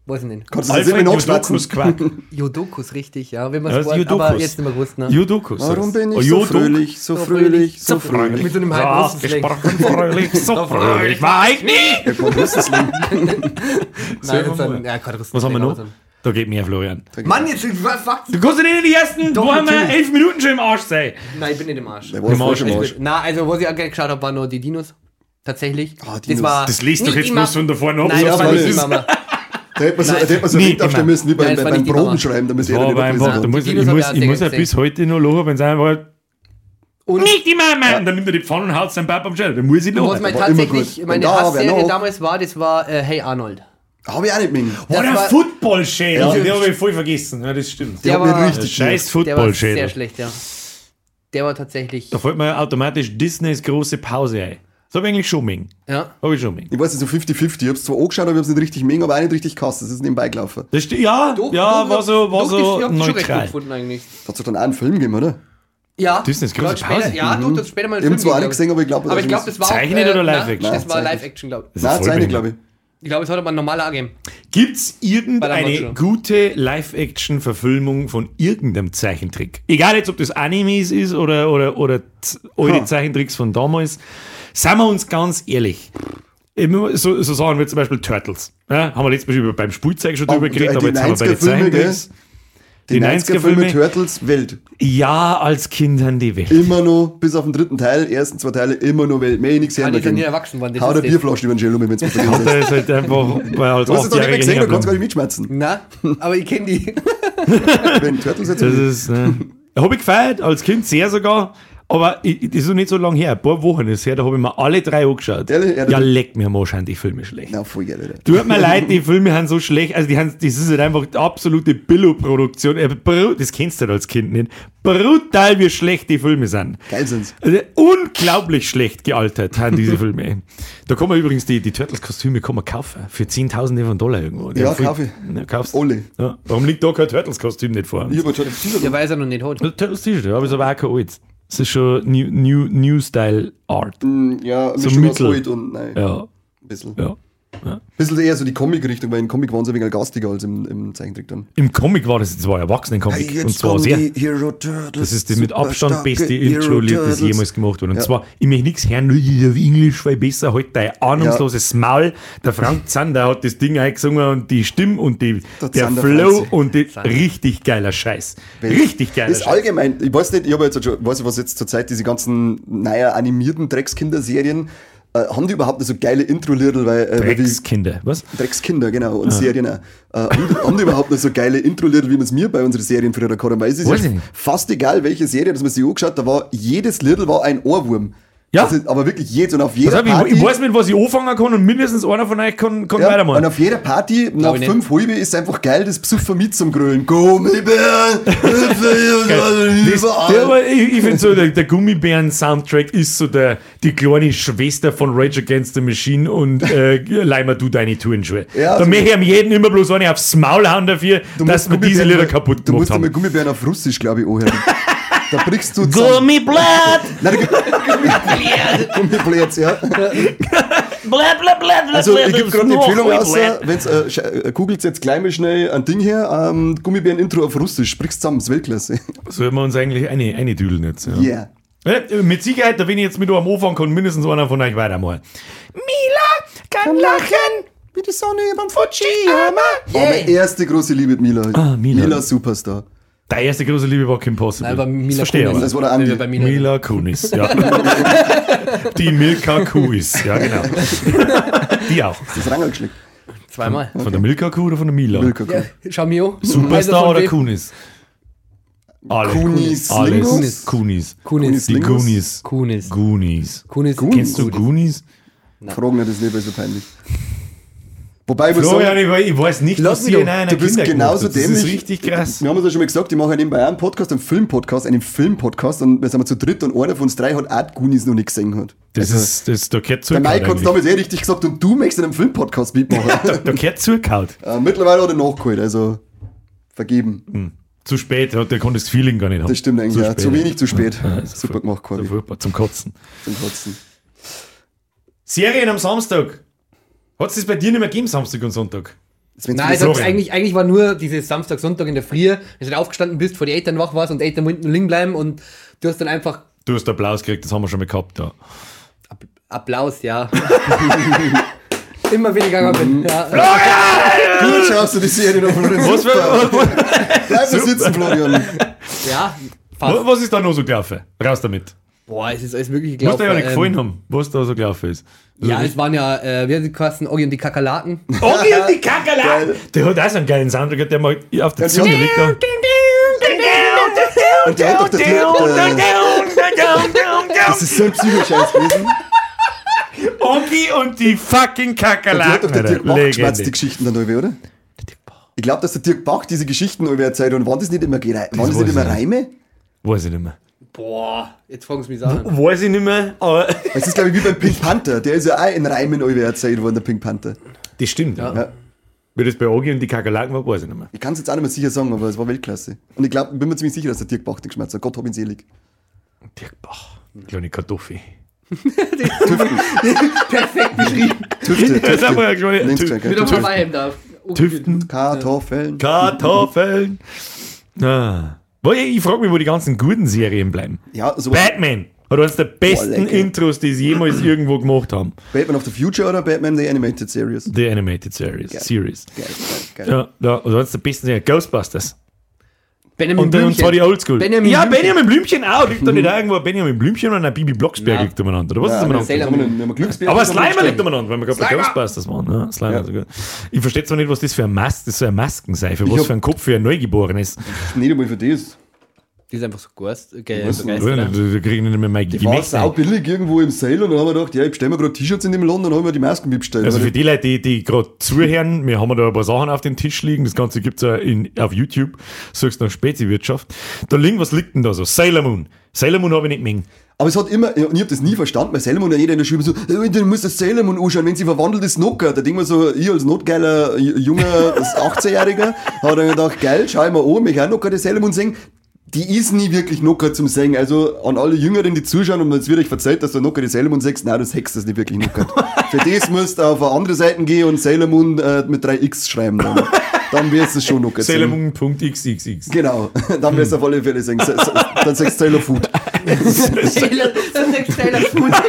[SPEAKER 2] Na, Was denn?
[SPEAKER 1] Kannst du das?
[SPEAKER 3] Jodokus Quack. *laughs*
[SPEAKER 2] Jodokus, richtig, ja. Wenn man
[SPEAKER 3] Ja,
[SPEAKER 2] es
[SPEAKER 3] das ist
[SPEAKER 2] aber jetzt nicht mehr gewusst, ne?
[SPEAKER 3] Jodokus.
[SPEAKER 1] Warum bin
[SPEAKER 3] Oh,
[SPEAKER 1] ich so
[SPEAKER 3] Jodok.
[SPEAKER 1] fröhlich, so fröhlich, so fröhlich?
[SPEAKER 2] Mit so einem
[SPEAKER 3] Ja,
[SPEAKER 2] halben Russen
[SPEAKER 3] gesprochen fröhlich, so *laughs* fröhlich war ich nie. *laughs*
[SPEAKER 1] Ja, das ist Leben.
[SPEAKER 2] Nein, das
[SPEAKER 3] mal.
[SPEAKER 2] sind, ja, Russen.
[SPEAKER 3] Was haben wir noch? Da geht mehr, Florian.
[SPEAKER 2] Mann, jetzt was
[SPEAKER 3] Du kannst ja nicht in die ersten,
[SPEAKER 2] Doch,
[SPEAKER 3] wo haben wir elf Minuten schon im Arsch sein.
[SPEAKER 2] Nein, ich bin nicht im Arsch.
[SPEAKER 1] War
[SPEAKER 3] Im Arsch, im
[SPEAKER 2] Ich
[SPEAKER 1] Arsch.
[SPEAKER 2] Na, also was ich auch gerne geschaut habe, waren nur die Dinos. Tatsächlich.
[SPEAKER 1] Ah, Dinos.
[SPEAKER 3] Das liest doch
[SPEAKER 2] Nicht
[SPEAKER 3] jetzt bloß von da vorne ab.
[SPEAKER 2] Nein,
[SPEAKER 3] so
[SPEAKER 2] das
[SPEAKER 1] Ja,
[SPEAKER 2] war nicht die Mama.
[SPEAKER 1] Da hätte man so, da hätte man so Lied aufstellen müssen, wie beim,
[SPEAKER 2] Nein,
[SPEAKER 1] beim
[SPEAKER 2] nicht die
[SPEAKER 1] Proben
[SPEAKER 2] Mama.
[SPEAKER 1] schreiben, damit
[SPEAKER 3] Ja,
[SPEAKER 1] jeder nicht
[SPEAKER 3] da
[SPEAKER 1] kann.
[SPEAKER 3] muss, ich, muss, ich muss ja bis heute noch lachen, wenn es einfach
[SPEAKER 2] Und
[SPEAKER 3] nicht die Mama! Und dann nimmt er die Pfanne und haut seinen Papa am Schädel. Da muss ich
[SPEAKER 2] was
[SPEAKER 3] lachen.
[SPEAKER 2] mein tatsächlich, meine
[SPEAKER 1] da
[SPEAKER 2] Hassserie
[SPEAKER 1] noch?
[SPEAKER 2] damals war, das war äh, Hey Arnold.
[SPEAKER 1] Habe ich auch nicht mehr.
[SPEAKER 3] Oh, der Football-Schädel,
[SPEAKER 1] Ja.
[SPEAKER 3] den habe ich voll vergessen. Ja, das stimmt.
[SPEAKER 2] Der
[SPEAKER 1] Der
[SPEAKER 2] war-
[SPEAKER 1] richtig
[SPEAKER 3] Scheiß
[SPEAKER 2] war sehr
[SPEAKER 3] Football-Schädel.
[SPEAKER 2] schlecht, ja. Der war tatsächlich.
[SPEAKER 3] Da fällt mir automatisch Disneys große Pause ein. Das habe ich eigentlich schon mengen.
[SPEAKER 2] Ja.
[SPEAKER 3] Habe ich schon mengen.
[SPEAKER 1] Ich weiß nicht, so 50-50. Ich hab's zwar angeschaut, aber ich hab's nicht richtig mengen, aber auch nicht richtig gehasst. Das ist nebenbei gelaufen.
[SPEAKER 3] Das sti- ja,
[SPEAKER 2] Doch,
[SPEAKER 3] ja,
[SPEAKER 2] doch,
[SPEAKER 3] war so, war
[SPEAKER 2] doch,
[SPEAKER 3] so
[SPEAKER 2] ich hab's schon recht gut
[SPEAKER 3] neutral.
[SPEAKER 2] gefunden eigentlich.
[SPEAKER 1] Da hat's doch dann auch einen Film gegeben, oder?
[SPEAKER 2] Ja.
[SPEAKER 3] Disneys große
[SPEAKER 2] Ja, später,
[SPEAKER 3] Pause.
[SPEAKER 2] Ja, du hast später mal einen
[SPEAKER 1] Ich
[SPEAKER 2] Film
[SPEAKER 1] hab zwar auch nicht gesehen, aber ich glaube,
[SPEAKER 2] Aber ich glaube, das war auch,
[SPEAKER 3] Zeichnet oder
[SPEAKER 2] nein,
[SPEAKER 3] Live-Action?
[SPEAKER 2] Das war
[SPEAKER 1] Nein,
[SPEAKER 2] Live-Action, glaube ich.
[SPEAKER 3] Das ist
[SPEAKER 1] Nein,
[SPEAKER 3] voll
[SPEAKER 1] seine,
[SPEAKER 3] behindert.
[SPEAKER 1] glaube ich.
[SPEAKER 2] Ich glaube, es hat aber ein normaler gegeben.
[SPEAKER 3] Gibt es
[SPEAKER 2] Bei der
[SPEAKER 3] irgendeine gute Live-Action-Verfilmung von irgendeinem Zeichentrick? Egal jetzt, ob das Animes ist oder, oder, oder z- alte
[SPEAKER 1] Ha.
[SPEAKER 3] Zeichentricks von damals. Seien wir uns ganz ehrlich. So, so sagen wir zum Beispiel Turtles. Ja, haben wir letztes Mal über- beim Spielzeug schon drüber
[SPEAKER 1] die-
[SPEAKER 3] geredet, aber
[SPEAKER 1] die
[SPEAKER 3] jetzt haben wir bei den
[SPEAKER 1] 90er-Filme,
[SPEAKER 3] Zeichentricks.
[SPEAKER 1] Die,
[SPEAKER 3] Die
[SPEAKER 1] 90er-Filme
[SPEAKER 3] 90er-Filme.
[SPEAKER 1] Turtles, Welt.
[SPEAKER 3] Ja, als Kindern die Welt.
[SPEAKER 1] Immer noch, bis auf den dritten Teil, ersten zwei Teile, immer noch Welt. Mehr nichts
[SPEAKER 2] Ah,
[SPEAKER 1] her.
[SPEAKER 2] die sind nie erwachsen worden. das
[SPEAKER 1] Hau der
[SPEAKER 2] das.
[SPEAKER 1] Bierflasche über den Schädel um, wenn es mit *laughs* vergessen
[SPEAKER 3] Der
[SPEAKER 1] ist.
[SPEAKER 3] ist halt einfach, weil als
[SPEAKER 1] Du hast es doch nicht mehr gesehen, du kannst gar nicht mitschmerzen.
[SPEAKER 2] Na, aber ich kenne die. *laughs*
[SPEAKER 1] Wenn Turtles jetzt
[SPEAKER 3] Das ist, ne, habe ich gefeiert, als Kind sehr sogar. Aber ich, das ist noch nicht so lange her, ein paar Wochen ist her, da habe ich mir alle drei angeschaut.
[SPEAKER 1] Ehrlich? Ja,
[SPEAKER 3] Ja, leck mir mal schon die Filme schlecht.
[SPEAKER 1] Na, voll geil, Alter.
[SPEAKER 3] Tut mir leid, die Filme haben so schlecht, also die haben, das ist halt einfach absolute Billo-Produktion. Äh, Das kennst du halt als Kind nicht. Brutal, wie schlecht die Filme sind.
[SPEAKER 1] Geil sind's.
[SPEAKER 3] Also, unglaublich schlecht gealtert haben diese Filme. Da kann man übrigens die, die Turtles-Kostüme kann man kaufen. Für Zehntausende von Dollar irgendwo. Die
[SPEAKER 1] Ja,
[SPEAKER 3] haben viel-
[SPEAKER 1] kauf ich.
[SPEAKER 3] Ja, kaufst.
[SPEAKER 1] Ole.
[SPEAKER 3] Ja. Warum liegt da kein Turtles-Kostüm nicht vor?
[SPEAKER 1] Ich hab halt Turtles T-Shirt.
[SPEAKER 2] Der weiß er noch nicht hat.
[SPEAKER 3] Turtles T-Shirt, ja, aber ist aber auch kein altes. Das ist schon New, New, New Style Art.
[SPEAKER 1] Ja,
[SPEAKER 3] So
[SPEAKER 1] Mischung aus
[SPEAKER 3] mittel.
[SPEAKER 1] und nein.
[SPEAKER 3] Ja,
[SPEAKER 1] Ein bisschen.
[SPEAKER 3] ja.
[SPEAKER 1] Bisschen eher so die Comic-Richtung, weil im Comic waren sie ein wenig gastiger als im, im Zeichentrick dann.
[SPEAKER 3] Im Comic war das, das war ein Erwachsenen-Comic. und zwar sehr. Das ist die mit Abstand beste Intro-Lied, das jemals gemacht wurde. Und
[SPEAKER 1] Ja.
[SPEAKER 3] zwar, ich möchte nichts hören, nur auf Englisch weil besser, halt dein ahnungsloses Maul. Der Frank Zander hat das Ding eingesungen und die Stimme und die,
[SPEAKER 1] Der
[SPEAKER 3] der Flow
[SPEAKER 1] Franzi.
[SPEAKER 3] und die, richtig geiler Scheiß. Richtig geiler
[SPEAKER 1] Ist
[SPEAKER 3] Scheiß.
[SPEAKER 1] allgemein, ich weiß nicht, ich habe jetzt schon, weiß nicht, was jetzt zur Zeit diese ganzen, naja, animierten Dreckskinderserien, äh, haben die überhaupt so geile Intro-Liedl, weil, äh,
[SPEAKER 3] Dreckskinder, was?
[SPEAKER 1] Dreckskinder, genau, und Serien auch. Äh, haben, die, haben die überhaupt nicht so geile Intro-Lieder, wie man es mir bei unseren Serien früher gehabt haben? Weil es ist ja fast egal, welche Serie, dass man sich angeschaut da war jedes Liedl war ein Ohrwurm.
[SPEAKER 3] Ja.
[SPEAKER 1] Also, aber wirklich jedes und auf jeder
[SPEAKER 3] auf, ich, ich weiß mit was ich anfangen kann und mindestens einer von euch kann, kann
[SPEAKER 1] ja, und
[SPEAKER 3] weitermachen.
[SPEAKER 1] auf jeder Party, nach
[SPEAKER 2] nicht.
[SPEAKER 1] fünf Halbe, ist einfach geil, das Psuffer mit zum Grölen. Gummibären, *laughs*
[SPEAKER 3] Das, der, aber ich ich finde so, der, der Gummibären-Soundtrack ist so der, die kleine Schwester von Rage Against the Machine und äh, *laughs* Leimer, du deine Turnschuhe.
[SPEAKER 1] Ja,
[SPEAKER 3] da
[SPEAKER 1] also-
[SPEAKER 3] möchte ich am jeden immer bloß eine aufs Maul hauen dafür,
[SPEAKER 1] Du
[SPEAKER 3] dass
[SPEAKER 1] musst
[SPEAKER 3] wir diese
[SPEAKER 1] Gummibären
[SPEAKER 3] Lieder
[SPEAKER 1] mal-
[SPEAKER 3] kaputt
[SPEAKER 1] Du
[SPEAKER 3] gemacht
[SPEAKER 1] musst einmal
[SPEAKER 3] haben.
[SPEAKER 1] Gummibären auf Russisch, glaube ich, anhören. *laughs* Da brichst du zusammen.
[SPEAKER 3] Gummiblatt! *laughs*
[SPEAKER 1] Nein, da gibt Gummibläts, ja.
[SPEAKER 3] Blatt, blatt, blatt,
[SPEAKER 1] Also ich gebe gerade eine Empfehlung aus, wenn's, äh, äh, googelt jetzt gleich mal schnell ein Ding her, ähm, Gummibären-Intro auf Russisch, sprichst zusammen, ist Weltklasse.
[SPEAKER 3] Sollen wir uns eigentlich eine, eine düdeln jetzt? Ja.
[SPEAKER 1] Yeah.
[SPEAKER 3] Ja, mit Sicherheit, da wenn ich jetzt mit am Anfang kann, mindestens einer von euch weitermachen. Mila kann lachen!
[SPEAKER 1] Wie die Sonne über dem Fujiyama. War meine erste große Liebe mit Mila.
[SPEAKER 3] Ah, Mila.
[SPEAKER 1] Mila Superstar.
[SPEAKER 3] Deine erste große Liebe war Kim Possible.
[SPEAKER 2] Nein,
[SPEAKER 3] das
[SPEAKER 2] Mila
[SPEAKER 3] verstehe ich
[SPEAKER 2] Kunis.
[SPEAKER 3] aber.
[SPEAKER 1] Das war der Andi.
[SPEAKER 2] Bei Mila.
[SPEAKER 3] Mila Kunis, ja. *laughs* Die Milka Kuis, ja genau. Die auch.
[SPEAKER 1] Das ist Rangel geschlägt.
[SPEAKER 2] Zweimal.
[SPEAKER 3] Von der Milka Kuh oder von der Mila?
[SPEAKER 1] Milka
[SPEAKER 2] Ja, schau mir
[SPEAKER 3] Superstar
[SPEAKER 2] von
[SPEAKER 3] oder? Kunis? Alle.
[SPEAKER 1] Kunis
[SPEAKER 3] Alles.
[SPEAKER 1] Lingus?
[SPEAKER 3] Kunis.
[SPEAKER 2] Kunis.
[SPEAKER 3] Die? Goonies.
[SPEAKER 2] Kunis.
[SPEAKER 3] Goonies.
[SPEAKER 2] Kunis.
[SPEAKER 3] Kennst du Goonies?
[SPEAKER 1] Fragen nicht, das ist nicht mehr so peinlich. Wobei ich muss
[SPEAKER 3] Florian,
[SPEAKER 1] sagen,
[SPEAKER 3] ich, we- ich weiß nicht,
[SPEAKER 2] Lass
[SPEAKER 3] was
[SPEAKER 2] doch.
[SPEAKER 3] in einer
[SPEAKER 1] du bist
[SPEAKER 3] Kinder
[SPEAKER 1] genauso
[SPEAKER 3] gemacht habt. Das ist
[SPEAKER 1] dämlich.
[SPEAKER 3] richtig krass.
[SPEAKER 1] Wir haben uns ja schon mal gesagt, ich mache ja nebenbei einen Podcast, einen Filmpodcast, einen Filmpodcast und wir sind wir zu dritt und einer von uns drei hat auch Goonies noch nicht gesehen hat.
[SPEAKER 3] Das
[SPEAKER 1] Also,
[SPEAKER 3] ist, das, da gehört
[SPEAKER 1] der
[SPEAKER 3] zugehauen.
[SPEAKER 1] Mike hat es damals eh richtig gesagt und du möchtest einen Filmpodcast mitmachen.
[SPEAKER 3] Da gehört zugehauen. *laughs*
[SPEAKER 1] äh, mittlerweile hat er nachgeholt, also vergeben.
[SPEAKER 3] Zu spät, der konnte das Feeling gar nicht haben.
[SPEAKER 1] Das stimmt eigentlich, ja.
[SPEAKER 3] spät.
[SPEAKER 1] Zu wenig, zu spät.
[SPEAKER 3] Ja,
[SPEAKER 1] Super gemacht, Corby.
[SPEAKER 3] Zum Kotzen.
[SPEAKER 1] Zum Kotzen.
[SPEAKER 3] Serien am Samstag. Hat es das bei dir nicht mehr gegeben, Samstag und Sonntag?
[SPEAKER 2] Nein,
[SPEAKER 3] Florian.
[SPEAKER 2] eigentlich, eigentlich war nur dieses Samstag, Sonntag in der Früh, wenn du dann aufgestanden bist, vor die Eltern wach warst und die Eltern wollten liegen bleiben und du hast dann einfach
[SPEAKER 3] Du hast Applaus gekriegt, das haben wir schon mal gehabt da.
[SPEAKER 2] App- Applaus, ja. *laughs* Immer weniger gegangen bin. Ja,
[SPEAKER 1] Gut schaust du die Serie noch Florian.
[SPEAKER 3] Was, für, *laughs*
[SPEAKER 1] Bleib da sitzen, Florian.
[SPEAKER 2] ja fast.
[SPEAKER 3] was ist da noch so gelaufen? Raus damit.
[SPEAKER 2] Boah, es ist alles
[SPEAKER 3] Muss
[SPEAKER 2] gelaufen.
[SPEAKER 3] dir ja nicht
[SPEAKER 2] Ähm,
[SPEAKER 3] gefallen haben, was da so gelaufen ist.
[SPEAKER 2] Ja, es waren ja, äh, wie hat die Kassen, Oggi und die Kakerlaken.
[SPEAKER 3] Ogi und die Kakerlaken! Der hat auch so einen geilen Soundtrack, der mal auf der Zunge liegt. Da.
[SPEAKER 1] Und der hat doch der äh, Das ist so ein Psychoscheiß gewesen.
[SPEAKER 3] Ogi und die fucking
[SPEAKER 1] Die hat
[SPEAKER 3] Kakerlaken.
[SPEAKER 1] doch der Dirk Bach
[SPEAKER 3] Alter.
[SPEAKER 1] geschmerzt, die. Geschichten dann irgendwie, oder? Ich glaube, dass der Dirk Bach diese Geschichten irgendwie erzählt und waren das nicht immer, waren das nicht immer. Reime?
[SPEAKER 3] Weiß ich nicht mehr.
[SPEAKER 2] Boah, jetzt fragen sie mich an.
[SPEAKER 3] Weiß ich nicht mehr, aber
[SPEAKER 1] Es ist, glaube ich, wie beim Pink Panther. Der ist ja auch in Reimen irgendwie erzählt worden, der Pink Panther.
[SPEAKER 3] das stimmt. Ja.
[SPEAKER 1] Ja.
[SPEAKER 3] Wie das bei Ogi und die Kakerlaken war, weiß ich nicht mehr.
[SPEAKER 1] Ich kann es jetzt auch nicht mehr sicher sagen, aber es war Weltklasse. Und ich glaube, bin mir ziemlich sicher, dass der Dirk Bach den geschmerzt hat. Gott hab ihn selig.
[SPEAKER 3] Dirk Bach. Kleine Kartoffel. *laughs*
[SPEAKER 2] Perfekt beschrieben.
[SPEAKER 1] Tüfte,
[SPEAKER 3] Das haben wir ja
[SPEAKER 1] Tüfte.
[SPEAKER 3] schon.
[SPEAKER 1] Links
[SPEAKER 2] Mit
[SPEAKER 1] Tüfte.
[SPEAKER 2] Weihend darf.
[SPEAKER 3] Tüften.
[SPEAKER 1] Kartoffeln.
[SPEAKER 3] Kartoffeln. Ah. Ich frage mich, wo die ganzen guten Serien bleiben.
[SPEAKER 1] Ja, so
[SPEAKER 3] Batman hat eines der besten
[SPEAKER 1] lecker.
[SPEAKER 3] Intros, die sie jemals *clears throat* irgendwo gemacht haben.
[SPEAKER 1] Batman of the Future oder Batman The Animated Series?
[SPEAKER 3] The Animated Series. Series.
[SPEAKER 1] Geil, geil, geil.
[SPEAKER 3] Ja, ja, und eines der besten Serien. Ghostbusters.
[SPEAKER 2] Benjamin
[SPEAKER 3] Und dann und zwar die Oldschool.
[SPEAKER 2] Benjamin
[SPEAKER 3] ja,
[SPEAKER 2] Blümchen.
[SPEAKER 3] Benjamin Blümchen auch. Liegt da nicht irgendwo ein Benjamin Blümchen und ein Bibi Blocksberg
[SPEAKER 2] Ja.
[SPEAKER 3] liegt umeinander? Oder was ist
[SPEAKER 1] Ja,
[SPEAKER 3] umeinander?
[SPEAKER 1] Wir Glücksbär-
[SPEAKER 3] Aber Slimer liegt umeinander, weil wir gerade bei! Ghostbusters waren. Ja, Slimer
[SPEAKER 1] Ja.
[SPEAKER 3] Ich verstehe zwar nicht, was das für ein Mas das soll ein Masken sei, für
[SPEAKER 1] Ich
[SPEAKER 3] was für ein Kopf für ein Neugeborenes.
[SPEAKER 1] Nicht einmal für das.
[SPEAKER 2] Die ist einfach so Gast, ge
[SPEAKER 1] Was?
[SPEAKER 2] Begeistert.
[SPEAKER 3] kriegen nicht mehr mein
[SPEAKER 1] Die war sau billig irgendwo im Sale und dann haben wir gedacht, ja, ich bestelle mir gerade T-Shirts in dem Land und dann haben wir die Masken mitbestellt.
[SPEAKER 3] Also für die Leute, die, die gerade zuhören, wir haben da ein paar Sachen auf dem Tisch liegen. Das Ganze gibt es ja in, auf YouTube. Suchst nach Spezi-Wirtschaft. Da liegen, was liegt denn da so? Sailor Moon. Sailor Moon habe ich nicht mengen.
[SPEAKER 1] Aber es hat immer, und ich habe das nie verstanden, weil Sailor Moon ja jeder in der Schule so, "Äh, du musst das Sailor Moon anschauen, wenn sie verwandelt ist, Nocker. Da denkt man so, ich als notgeiler junger *laughs* 18-Jähriger, habe dann gedacht, geil, schau ich mir an, mich auch Nocker die Sailor Moon singen. Die ist nie wirklich Nocker zum Singen. Also an alle Jüngeren, die zuschauen und jetzt wird euch verzeiht, dass du Nocker die Sailor Moon singst, nein, das hext das nicht wirklich Nocker. Für das musst du auf eine andere Seite gehen und Sailor Moon äh, mit 3x schreiben. Dann, dann wirst du es schon Nocker
[SPEAKER 3] Sailor. Moon.xxx.
[SPEAKER 1] Genau, dann wirst du auf alle Fälle singen. Dann sagst du Sailor Food.
[SPEAKER 2] Sailor, das ist echt Sailor Food. *laughs*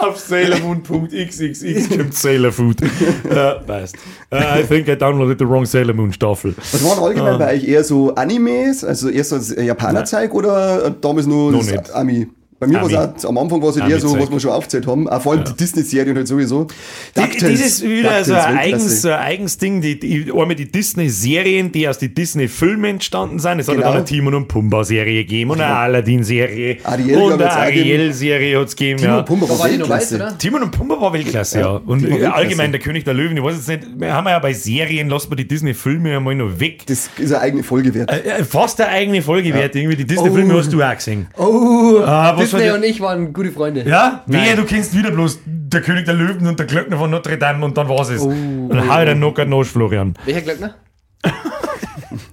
[SPEAKER 2] *laughs*
[SPEAKER 3] Auf sailormoon.xxx kommt Sailor Food. Ja, passt. Uh, I think I downloaded the wrong Sailor Moon Staffel.
[SPEAKER 1] Was waren allgemein bei euch eher so Animes, also eher so Japanerzeug oder äh, damals nur
[SPEAKER 3] nicht.
[SPEAKER 1] Ami? Bei mir war es auch, am Anfang war es halt eher so, was wir schon aufgezählt haben, auch vor allem die Disney-Serien halt sowieso. DuckTales.
[SPEAKER 3] dieses wieder so ein,
[SPEAKER 1] Weltklasse.
[SPEAKER 3] eigens, so ein eigens Ding, die, die, einmal die Disney-Serien, die aus den Disney-Filmen entstanden sind. Es hat ja
[SPEAKER 1] Genau.
[SPEAKER 3] dann eine Timon und Pumba-Serie gegeben und eine Aladdin-Serie.
[SPEAKER 1] Ariel,
[SPEAKER 3] und eine. Ariel-Serie hat es gegeben.
[SPEAKER 1] Timon
[SPEAKER 3] ja.
[SPEAKER 1] und Pumba
[SPEAKER 2] war noch weiß,
[SPEAKER 1] Weltklasse.
[SPEAKER 2] oder?
[SPEAKER 3] Timon und Pumba war Weltklasse, ja.
[SPEAKER 1] Ja,
[SPEAKER 3] Und
[SPEAKER 1] Weltklasse.
[SPEAKER 3] allgemein der König der Löwen, ich weiß jetzt nicht, wir haben ja bei Serien, lassen wir die Disney-Filme einmal noch weg.
[SPEAKER 1] Das ist eine eigene Folge wert.
[SPEAKER 3] Äh, äh, Fast eine eigene Folge wert, irgendwie. Die Disney-Filme
[SPEAKER 1] Oh.
[SPEAKER 3] hast du auch gesehen.
[SPEAKER 2] Oh,
[SPEAKER 3] Ah, was
[SPEAKER 2] Disney
[SPEAKER 3] war
[SPEAKER 2] und ich waren gute Freunde.
[SPEAKER 3] Ja?
[SPEAKER 2] Nein.
[SPEAKER 3] Wehe, du kennst wieder bloß der König der Löwen und der Glöckner von Notre Dame und dann war's es.
[SPEAKER 2] Oh,
[SPEAKER 3] und hau dir noch einen Nosch, Florian.
[SPEAKER 2] Welcher Glöckner? *laughs*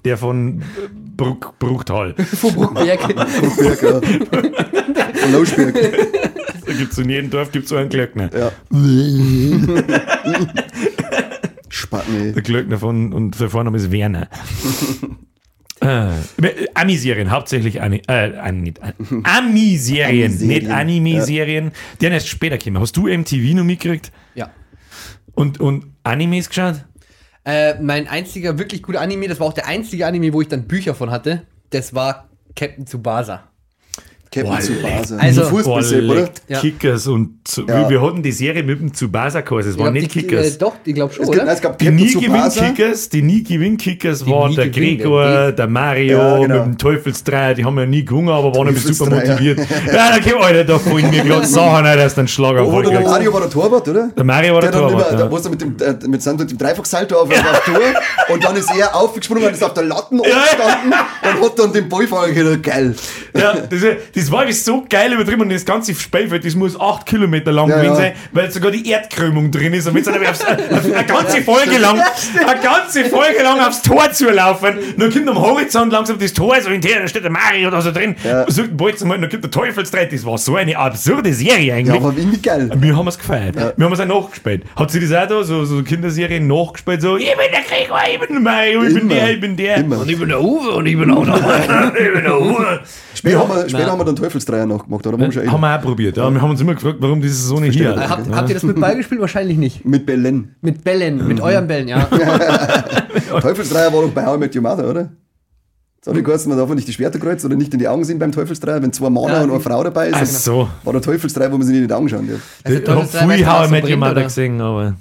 [SPEAKER 3] Der von Bruck, Bruchtal. *laughs*
[SPEAKER 2] Von Bruckberg. *laughs*
[SPEAKER 1] Berg, ja. Von Lauschberg.
[SPEAKER 3] Da gibt's in jedem Dorf gibt's so einen Glöckner.
[SPEAKER 1] Ja. Spatten,
[SPEAKER 3] Der Glöckner von, und der Vorname ist Werner. Äh, Ami-Serien, hauptsächlich Ani, äh, Ani, Ami-Serien, *laughs*
[SPEAKER 1] Ami-Serien,
[SPEAKER 3] nicht Anime-Serien. Die haben erst später gekommen. Hast du MTV noch mitgekriegt?
[SPEAKER 2] Ja.
[SPEAKER 3] Und, und Animes geschaut?
[SPEAKER 2] Äh, mein einziger wirklich guter Anime, das war auch der einzige Anime, wo ich dann Bücher von hatte, das war Captain Tsubasa.
[SPEAKER 1] Captain Tsubasa.
[SPEAKER 2] Also-
[SPEAKER 1] So Fußball,
[SPEAKER 3] Boah,
[SPEAKER 1] oder?
[SPEAKER 2] Ja.
[SPEAKER 3] Kickers und
[SPEAKER 1] Ja.
[SPEAKER 3] wir hatten die Serie mit dem Tsubasa geheißen, es waren nicht
[SPEAKER 2] die,
[SPEAKER 3] Kickers.
[SPEAKER 2] Äh, doch, ich glaube schon,
[SPEAKER 1] Es gibt,
[SPEAKER 2] oder?
[SPEAKER 1] es gab
[SPEAKER 3] Die nie
[SPEAKER 1] Tsubasa.
[SPEAKER 3] Gewinn-Kickers, die nie Gewinn-Kickers
[SPEAKER 2] Die
[SPEAKER 3] waren der
[SPEAKER 2] Gewinn-
[SPEAKER 3] Gregor,
[SPEAKER 2] der-
[SPEAKER 3] der Mario
[SPEAKER 1] Ja, genau.
[SPEAKER 3] mit dem Teufelsdreier, die haben ja nie gewonnen, aber waren immer super motiviert. ja, okay, Alter, da fallen mir gerade *laughs* Sachen ein, dass du einen Schlag
[SPEAKER 1] Oder der. Mario war der Torwart, oder?
[SPEAKER 3] Der Mario war der,
[SPEAKER 1] Der dann
[SPEAKER 3] Torwart. ja.
[SPEAKER 1] da wo er mit dem, äh, mit dem Dreifachsalto auf, auf Tor und dann ist er aufgesprungen und ist auf der Latten oben
[SPEAKER 3] Ja.
[SPEAKER 1] gestanden und hat dann den Ball fangen können. Geil.
[SPEAKER 3] Ja, das, das war das so geil übertrieben und das ganze Spielfeld, das muss 8 Kilometer lang
[SPEAKER 1] Ja,
[SPEAKER 3] gewesen
[SPEAKER 1] ja.
[SPEAKER 3] sein, weil sogar die Erdkrümmung drin ist. Und wenn aufs, eine ganze Folge *laughs* lang, eine ganze Folge lang aufs Tor zulaufen, dann kommt am Horizont langsam das Tor so hinterher, da steht der Mario oder so drin,
[SPEAKER 1] Ja.
[SPEAKER 3] ja. sagt Bolzen mal, dann kommt der Teufelsdreck. Das war so eine absurde Serie
[SPEAKER 1] Ja,
[SPEAKER 3] eigentlich.
[SPEAKER 1] aber irgendwie geil.
[SPEAKER 3] Wir haben es gefeiert. Wir haben es auch nachgespielt. Hat sie das auch da, so, so Kinderserien nachgespielt, so, ich bin der Gregor, ich bin der Mario, ich bin
[SPEAKER 1] Immer.
[SPEAKER 3] der, ich bin der.
[SPEAKER 1] Immer.
[SPEAKER 3] Und ich bin der Uwe und ich bin auch noch. *laughs* ich bin der Uwe.
[SPEAKER 1] Später, haben, wir, später haben wir dann Teufelsdreier nachgemacht, oder? Haben wir
[SPEAKER 3] Haben wir auch probiert. Ja. Wir haben uns immer gefragt, warum diese so nicht hier.
[SPEAKER 2] Äh, habt, habt ihr das mit Ball gespielt? Wahrscheinlich nicht.
[SPEAKER 1] mit Belen.
[SPEAKER 2] Mit Bällen,
[SPEAKER 3] Mhm.
[SPEAKER 2] mit euren Bällen, ja. *laughs*
[SPEAKER 1] Teufelsdreier war doch bei How I Met Your Mother, oder? Habe ich geheißen, man darf nicht die Schwerter kreuzen oder nicht in die Augen sehen beim Teufelsdreier, wenn zwei Männer
[SPEAKER 2] Ja,
[SPEAKER 1] und eine Frau dabei ist.
[SPEAKER 3] Ach
[SPEAKER 1] dann
[SPEAKER 3] so.
[SPEAKER 1] War der Teufelsdreier, wo man sich nicht in die Augen schauen darf.
[SPEAKER 2] Also,
[SPEAKER 3] Ich habe
[SPEAKER 2] Teufelsdreier
[SPEAKER 3] früh How I Met
[SPEAKER 2] so
[SPEAKER 3] Your Mother gesehen, aber...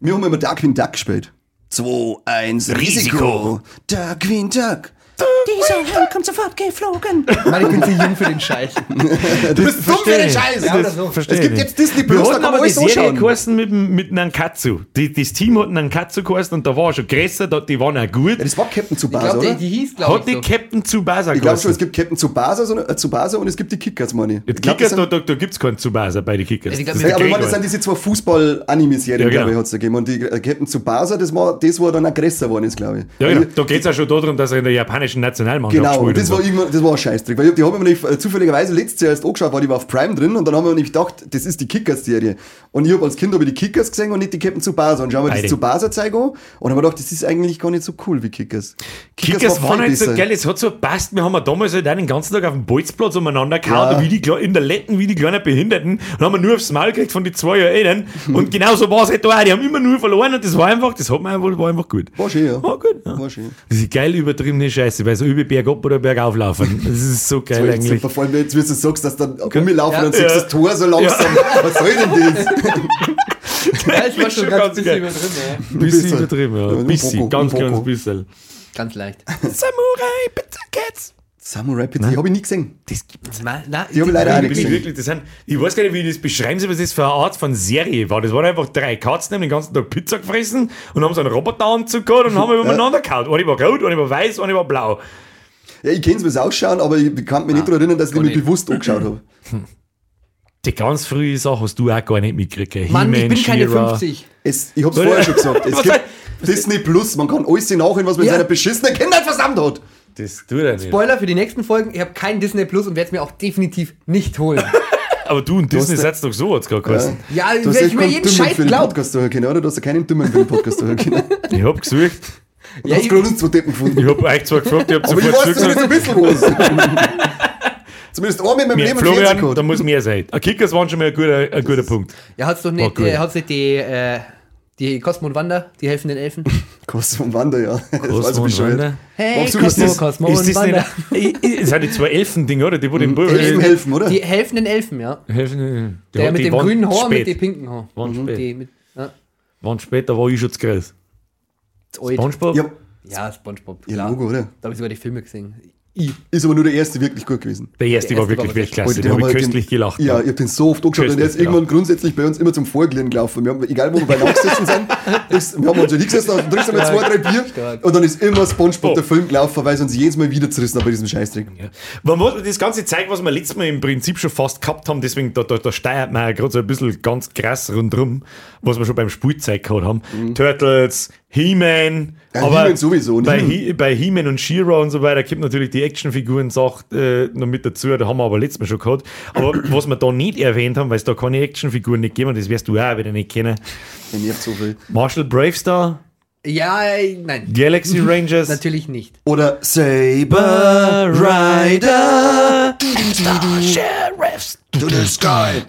[SPEAKER 1] Wir haben immer Darkwing Duck gespielt. 2, 1, Risiko. Darkwing Duck. Dieser Hund kommt sofort geflogen.
[SPEAKER 2] Mann, ich bin zu jung für den Scheiß. *laughs*
[SPEAKER 1] Du bist dumm für den Scheiß.
[SPEAKER 2] Ja, oder so.
[SPEAKER 1] Es gibt
[SPEAKER 3] ich
[SPEAKER 1] jetzt Disney Plus, da
[SPEAKER 3] hatten
[SPEAKER 1] kann man
[SPEAKER 3] aber die
[SPEAKER 1] so
[SPEAKER 3] Serie geheißen mit, mit Nankatsu. Die, das Team hat Nankatsu geheißen und da war schon größer, da, die waren auch gut.
[SPEAKER 1] Ja, das war Captain
[SPEAKER 2] Ich
[SPEAKER 1] Tsubasa,
[SPEAKER 2] glaube, die,
[SPEAKER 1] oder?
[SPEAKER 2] die hieß, glaube
[SPEAKER 3] Hat die
[SPEAKER 2] ich, so.
[SPEAKER 3] Captain Tsubasa
[SPEAKER 1] Ich glaube schon, es gibt Captain Tsubasa, so, äh, Tsubasa und es gibt die Kickers, meine ich.
[SPEAKER 3] Die
[SPEAKER 1] Ich glaub,
[SPEAKER 3] Kickers,
[SPEAKER 1] das
[SPEAKER 3] da, da, da gibt es keinen Tsubasa bei den Kickers.
[SPEAKER 2] Ich glaub,
[SPEAKER 3] Das
[SPEAKER 1] Ja, aber ich meine, das sind diese zwei Fußball-Anime-Serien,
[SPEAKER 3] Ja, genau.
[SPEAKER 1] glaube ich, hat es gegeben. Und die äh, Captain Tsubasa, das war das, wo er dann aggressor geworden ist, glaube ich.
[SPEAKER 3] Ja, genau.
[SPEAKER 1] ich-
[SPEAKER 3] Da geht es auch schon darum, dass er in der japanischen Nationalmannschaft
[SPEAKER 1] Genau, und das war,
[SPEAKER 3] so.
[SPEAKER 1] irgendwann, das war ein Scheißdreck. Weil ich- die haben nämlich äh, zufälligerweise letztes Jahr erst angeschaut, war die war auf Prime drin und dann haben wir nämlich gedacht, das ist die Kickers-Serie. Und ich habe als Kind hab ich die Kickers gesehen und nicht die Captain Tsubasa. Und schauen wir
[SPEAKER 3] Beide.
[SPEAKER 1] das Tsubasa-Zeig an und haben gedacht, das ist eigentlich gar nicht so cool wie Kickers.
[SPEAKER 3] Kickers
[SPEAKER 1] war
[SPEAKER 3] waren
[SPEAKER 1] viel
[SPEAKER 3] halt so
[SPEAKER 1] besser.
[SPEAKER 3] geil, es hat so passt. Wir haben ja damals halt den ganzen Tag auf dem Bolzplatz umeinander gehauen,
[SPEAKER 1] Ja.
[SPEAKER 3] wie die, in der Letten wie die kleinen Behinderten und haben wir nur aufs Maul gekriegt von den zwei Jahren. *laughs* Und genauso war es halt da auch. Die haben immer nur verloren und das war einfach, das hat man einfach, war einfach gut.
[SPEAKER 1] War schön, ja.
[SPEAKER 3] War gut, ja.
[SPEAKER 1] War schön.
[SPEAKER 3] Das ist geil übertriebene Scheiße, weil so über bergab oder bergauf laufen. Das ist so geil eigentlich.
[SPEAKER 1] super, vor allem, jetzt, wie du sagst, dass dann rumlaufen
[SPEAKER 2] Ja.
[SPEAKER 1] und siehst
[SPEAKER 3] Ja.
[SPEAKER 1] das Tor so langsam. Was soll denn das?
[SPEAKER 2] Ja, ich war schon
[SPEAKER 3] Schon
[SPEAKER 2] ganz
[SPEAKER 3] ganz
[SPEAKER 2] bisschen übertrieben, ja.
[SPEAKER 3] Bisschen
[SPEAKER 1] bisschen.
[SPEAKER 3] übertrieben, ja.
[SPEAKER 1] Ja,
[SPEAKER 3] Ein bisschen, ganz, ganz bisschen.
[SPEAKER 2] Ganz leicht.
[SPEAKER 3] Samurai Pizza Cats.
[SPEAKER 1] Samurai Pizza, die habe ich nie gesehen.
[SPEAKER 3] Das gibt's
[SPEAKER 2] Na, na,
[SPEAKER 1] Die hab ich leider auch
[SPEAKER 3] Ich,
[SPEAKER 1] nicht gesehen.
[SPEAKER 3] wirklich, das sind, ich weiß gar nicht, wie ich das beschreiben soll, was das für eine Art von Serie war. Das waren einfach drei Katzen, die haben den ganzen Tag Pizza gefressen und haben so einen Roboteranzug gehabt und haben *laughs* übereinander gehauen. Eine war rot, eine war weiß, eine war blau.
[SPEAKER 1] Ja, ich kenne es, wie es ausschauen, aber ich kann mich nicht daran erinnern, dass ich mir
[SPEAKER 2] nicht.
[SPEAKER 1] bewusst angeschaut habe. *laughs*
[SPEAKER 3] Die ganz frühe Sache hast du auch gar nicht mitgekriegt.
[SPEAKER 2] Mann, ich bin keine
[SPEAKER 3] She-Ra.
[SPEAKER 2] 50.
[SPEAKER 1] Es, ich hab's
[SPEAKER 3] Was-
[SPEAKER 1] vorher schon gesagt. Es *laughs* gibt Disney Plus, man kann alles nachholen, was man
[SPEAKER 2] Ja.
[SPEAKER 1] in seiner beschissenen Kindheit versammelt hat.
[SPEAKER 3] Das tut er nicht.
[SPEAKER 2] Spoiler für die nächsten Folgen, ich habe kein Disney Plus und werde es mir auch definitiv nicht holen. *laughs*
[SPEAKER 3] Aber du und Disney seid doch so, hat's gerade geheißen.
[SPEAKER 2] Ja,
[SPEAKER 1] Du hast
[SPEAKER 2] wenn
[SPEAKER 1] echt
[SPEAKER 2] ich mir
[SPEAKER 1] keinen
[SPEAKER 2] jeden Scheiß glaube.
[SPEAKER 1] Podcast hören können, oder? Du hast ja keinen Dummen für den Podcast hören können. *laughs*
[SPEAKER 3] Ich hab gesucht.
[SPEAKER 1] Du
[SPEAKER 2] Ja,
[SPEAKER 1] hast
[SPEAKER 2] ich-
[SPEAKER 1] gerade uns zwei Deppen gefunden.
[SPEAKER 3] Ich hab euch zwar gefragt, ich hab
[SPEAKER 1] Aber ich
[SPEAKER 3] sofort
[SPEAKER 1] weiß ein bisschen was. *laughs* zumindest einmal in meinem Leben
[SPEAKER 3] Florian, da muss mehr sein. Ein Kickers waren schon mal ein guter, ein guter Punkt.
[SPEAKER 2] Ja, hat's doch
[SPEAKER 3] Oh,
[SPEAKER 2] nicht,
[SPEAKER 3] gut.
[SPEAKER 2] äh, hat's nicht die, äh, die Cosmo und Wanda, die helfenden Elfen? *laughs*
[SPEAKER 1] Cosmo und Wander, ja. *laughs* Das war so
[SPEAKER 3] Cosmo und
[SPEAKER 1] bescheuert.
[SPEAKER 3] Wanda.
[SPEAKER 2] Hey, Cosmo,
[SPEAKER 1] ist das-
[SPEAKER 2] Cosmo
[SPEAKER 3] Ist
[SPEAKER 2] und
[SPEAKER 3] das
[SPEAKER 2] Wanda.
[SPEAKER 3] nicht, das sind die zwei Elfen-Ding, oder? Die, wo den
[SPEAKER 1] Elfen helfen, oder?
[SPEAKER 2] Die helfenden Elfen, ja.
[SPEAKER 3] Helfen, die,
[SPEAKER 2] Der
[SPEAKER 3] die
[SPEAKER 2] mit dem grünen Haar, mit
[SPEAKER 3] spät.
[SPEAKER 2] dem pinken Haar.
[SPEAKER 3] Waren
[SPEAKER 2] Mhm,
[SPEAKER 3] spät.
[SPEAKER 2] Die mit, ja,
[SPEAKER 3] Waren später war ich schon zu groß. Spongebob?
[SPEAKER 1] Ja,
[SPEAKER 2] Ja, Spongebob.
[SPEAKER 1] ja,
[SPEAKER 2] klar.
[SPEAKER 1] Logo, oder?
[SPEAKER 2] Da habe ich sogar die Filme gesehen. I.
[SPEAKER 1] Ist aber nur der erste wirklich gut gewesen.
[SPEAKER 3] Der erste
[SPEAKER 2] Der
[SPEAKER 3] war
[SPEAKER 2] erste
[SPEAKER 3] wirklich
[SPEAKER 2] war
[SPEAKER 3] Weltklasse.
[SPEAKER 1] Alter,
[SPEAKER 3] Da habe ich köstlich
[SPEAKER 1] den-
[SPEAKER 3] gelacht.
[SPEAKER 1] Ja, ich hab den so oft angeschaut und der ist irgendwann grundsätzlich bei uns immer zum Vorglieren gelaufen. Wir haben, egal wo wir beieinander gesessen sind, *laughs* das, wir haben uns ja nicht gesessen, dann trinkst du mal zwei, drei Bier
[SPEAKER 2] Stark.
[SPEAKER 1] und dann ist immer Spongebob
[SPEAKER 3] Oh.
[SPEAKER 1] der Film gelaufen, weil sie uns jedes Mal wieder zerrissen haben bei diesem Scheißdreck.
[SPEAKER 3] Ja. Man muss das ganze Zeug, was wir letztes Mal im Prinzip schon fast gehabt haben, deswegen da, da, da steuert man gerade so ein bisschen ganz krass rundrum, was wir schon beim Spielzeug gehabt haben. Turtles, He-Man.
[SPEAKER 1] Ja,
[SPEAKER 3] aber
[SPEAKER 1] He-Man sowieso,
[SPEAKER 3] bei,
[SPEAKER 1] He-Man.
[SPEAKER 3] He, bei He-Man und She-Ra und so weiter gibt natürlich die Actionfiguren-Sache äh, noch mit dazu, da haben wir aber letztes Mal schon gehabt. Aber *clears throat* was wir da nicht erwähnt haben, weil es da keine Actionfiguren nicht gegeben hat, das wirst du auch wieder nicht kennen.
[SPEAKER 1] Der nervt so viel.
[SPEAKER 3] Marshall Bravestar,
[SPEAKER 2] Ja, äh, nein.
[SPEAKER 3] Galaxy *laughs* Rangers,
[SPEAKER 2] Natürlich nicht.
[SPEAKER 1] Oder Saber Rider
[SPEAKER 3] Star Sheriffs.
[SPEAKER 1] to the sky.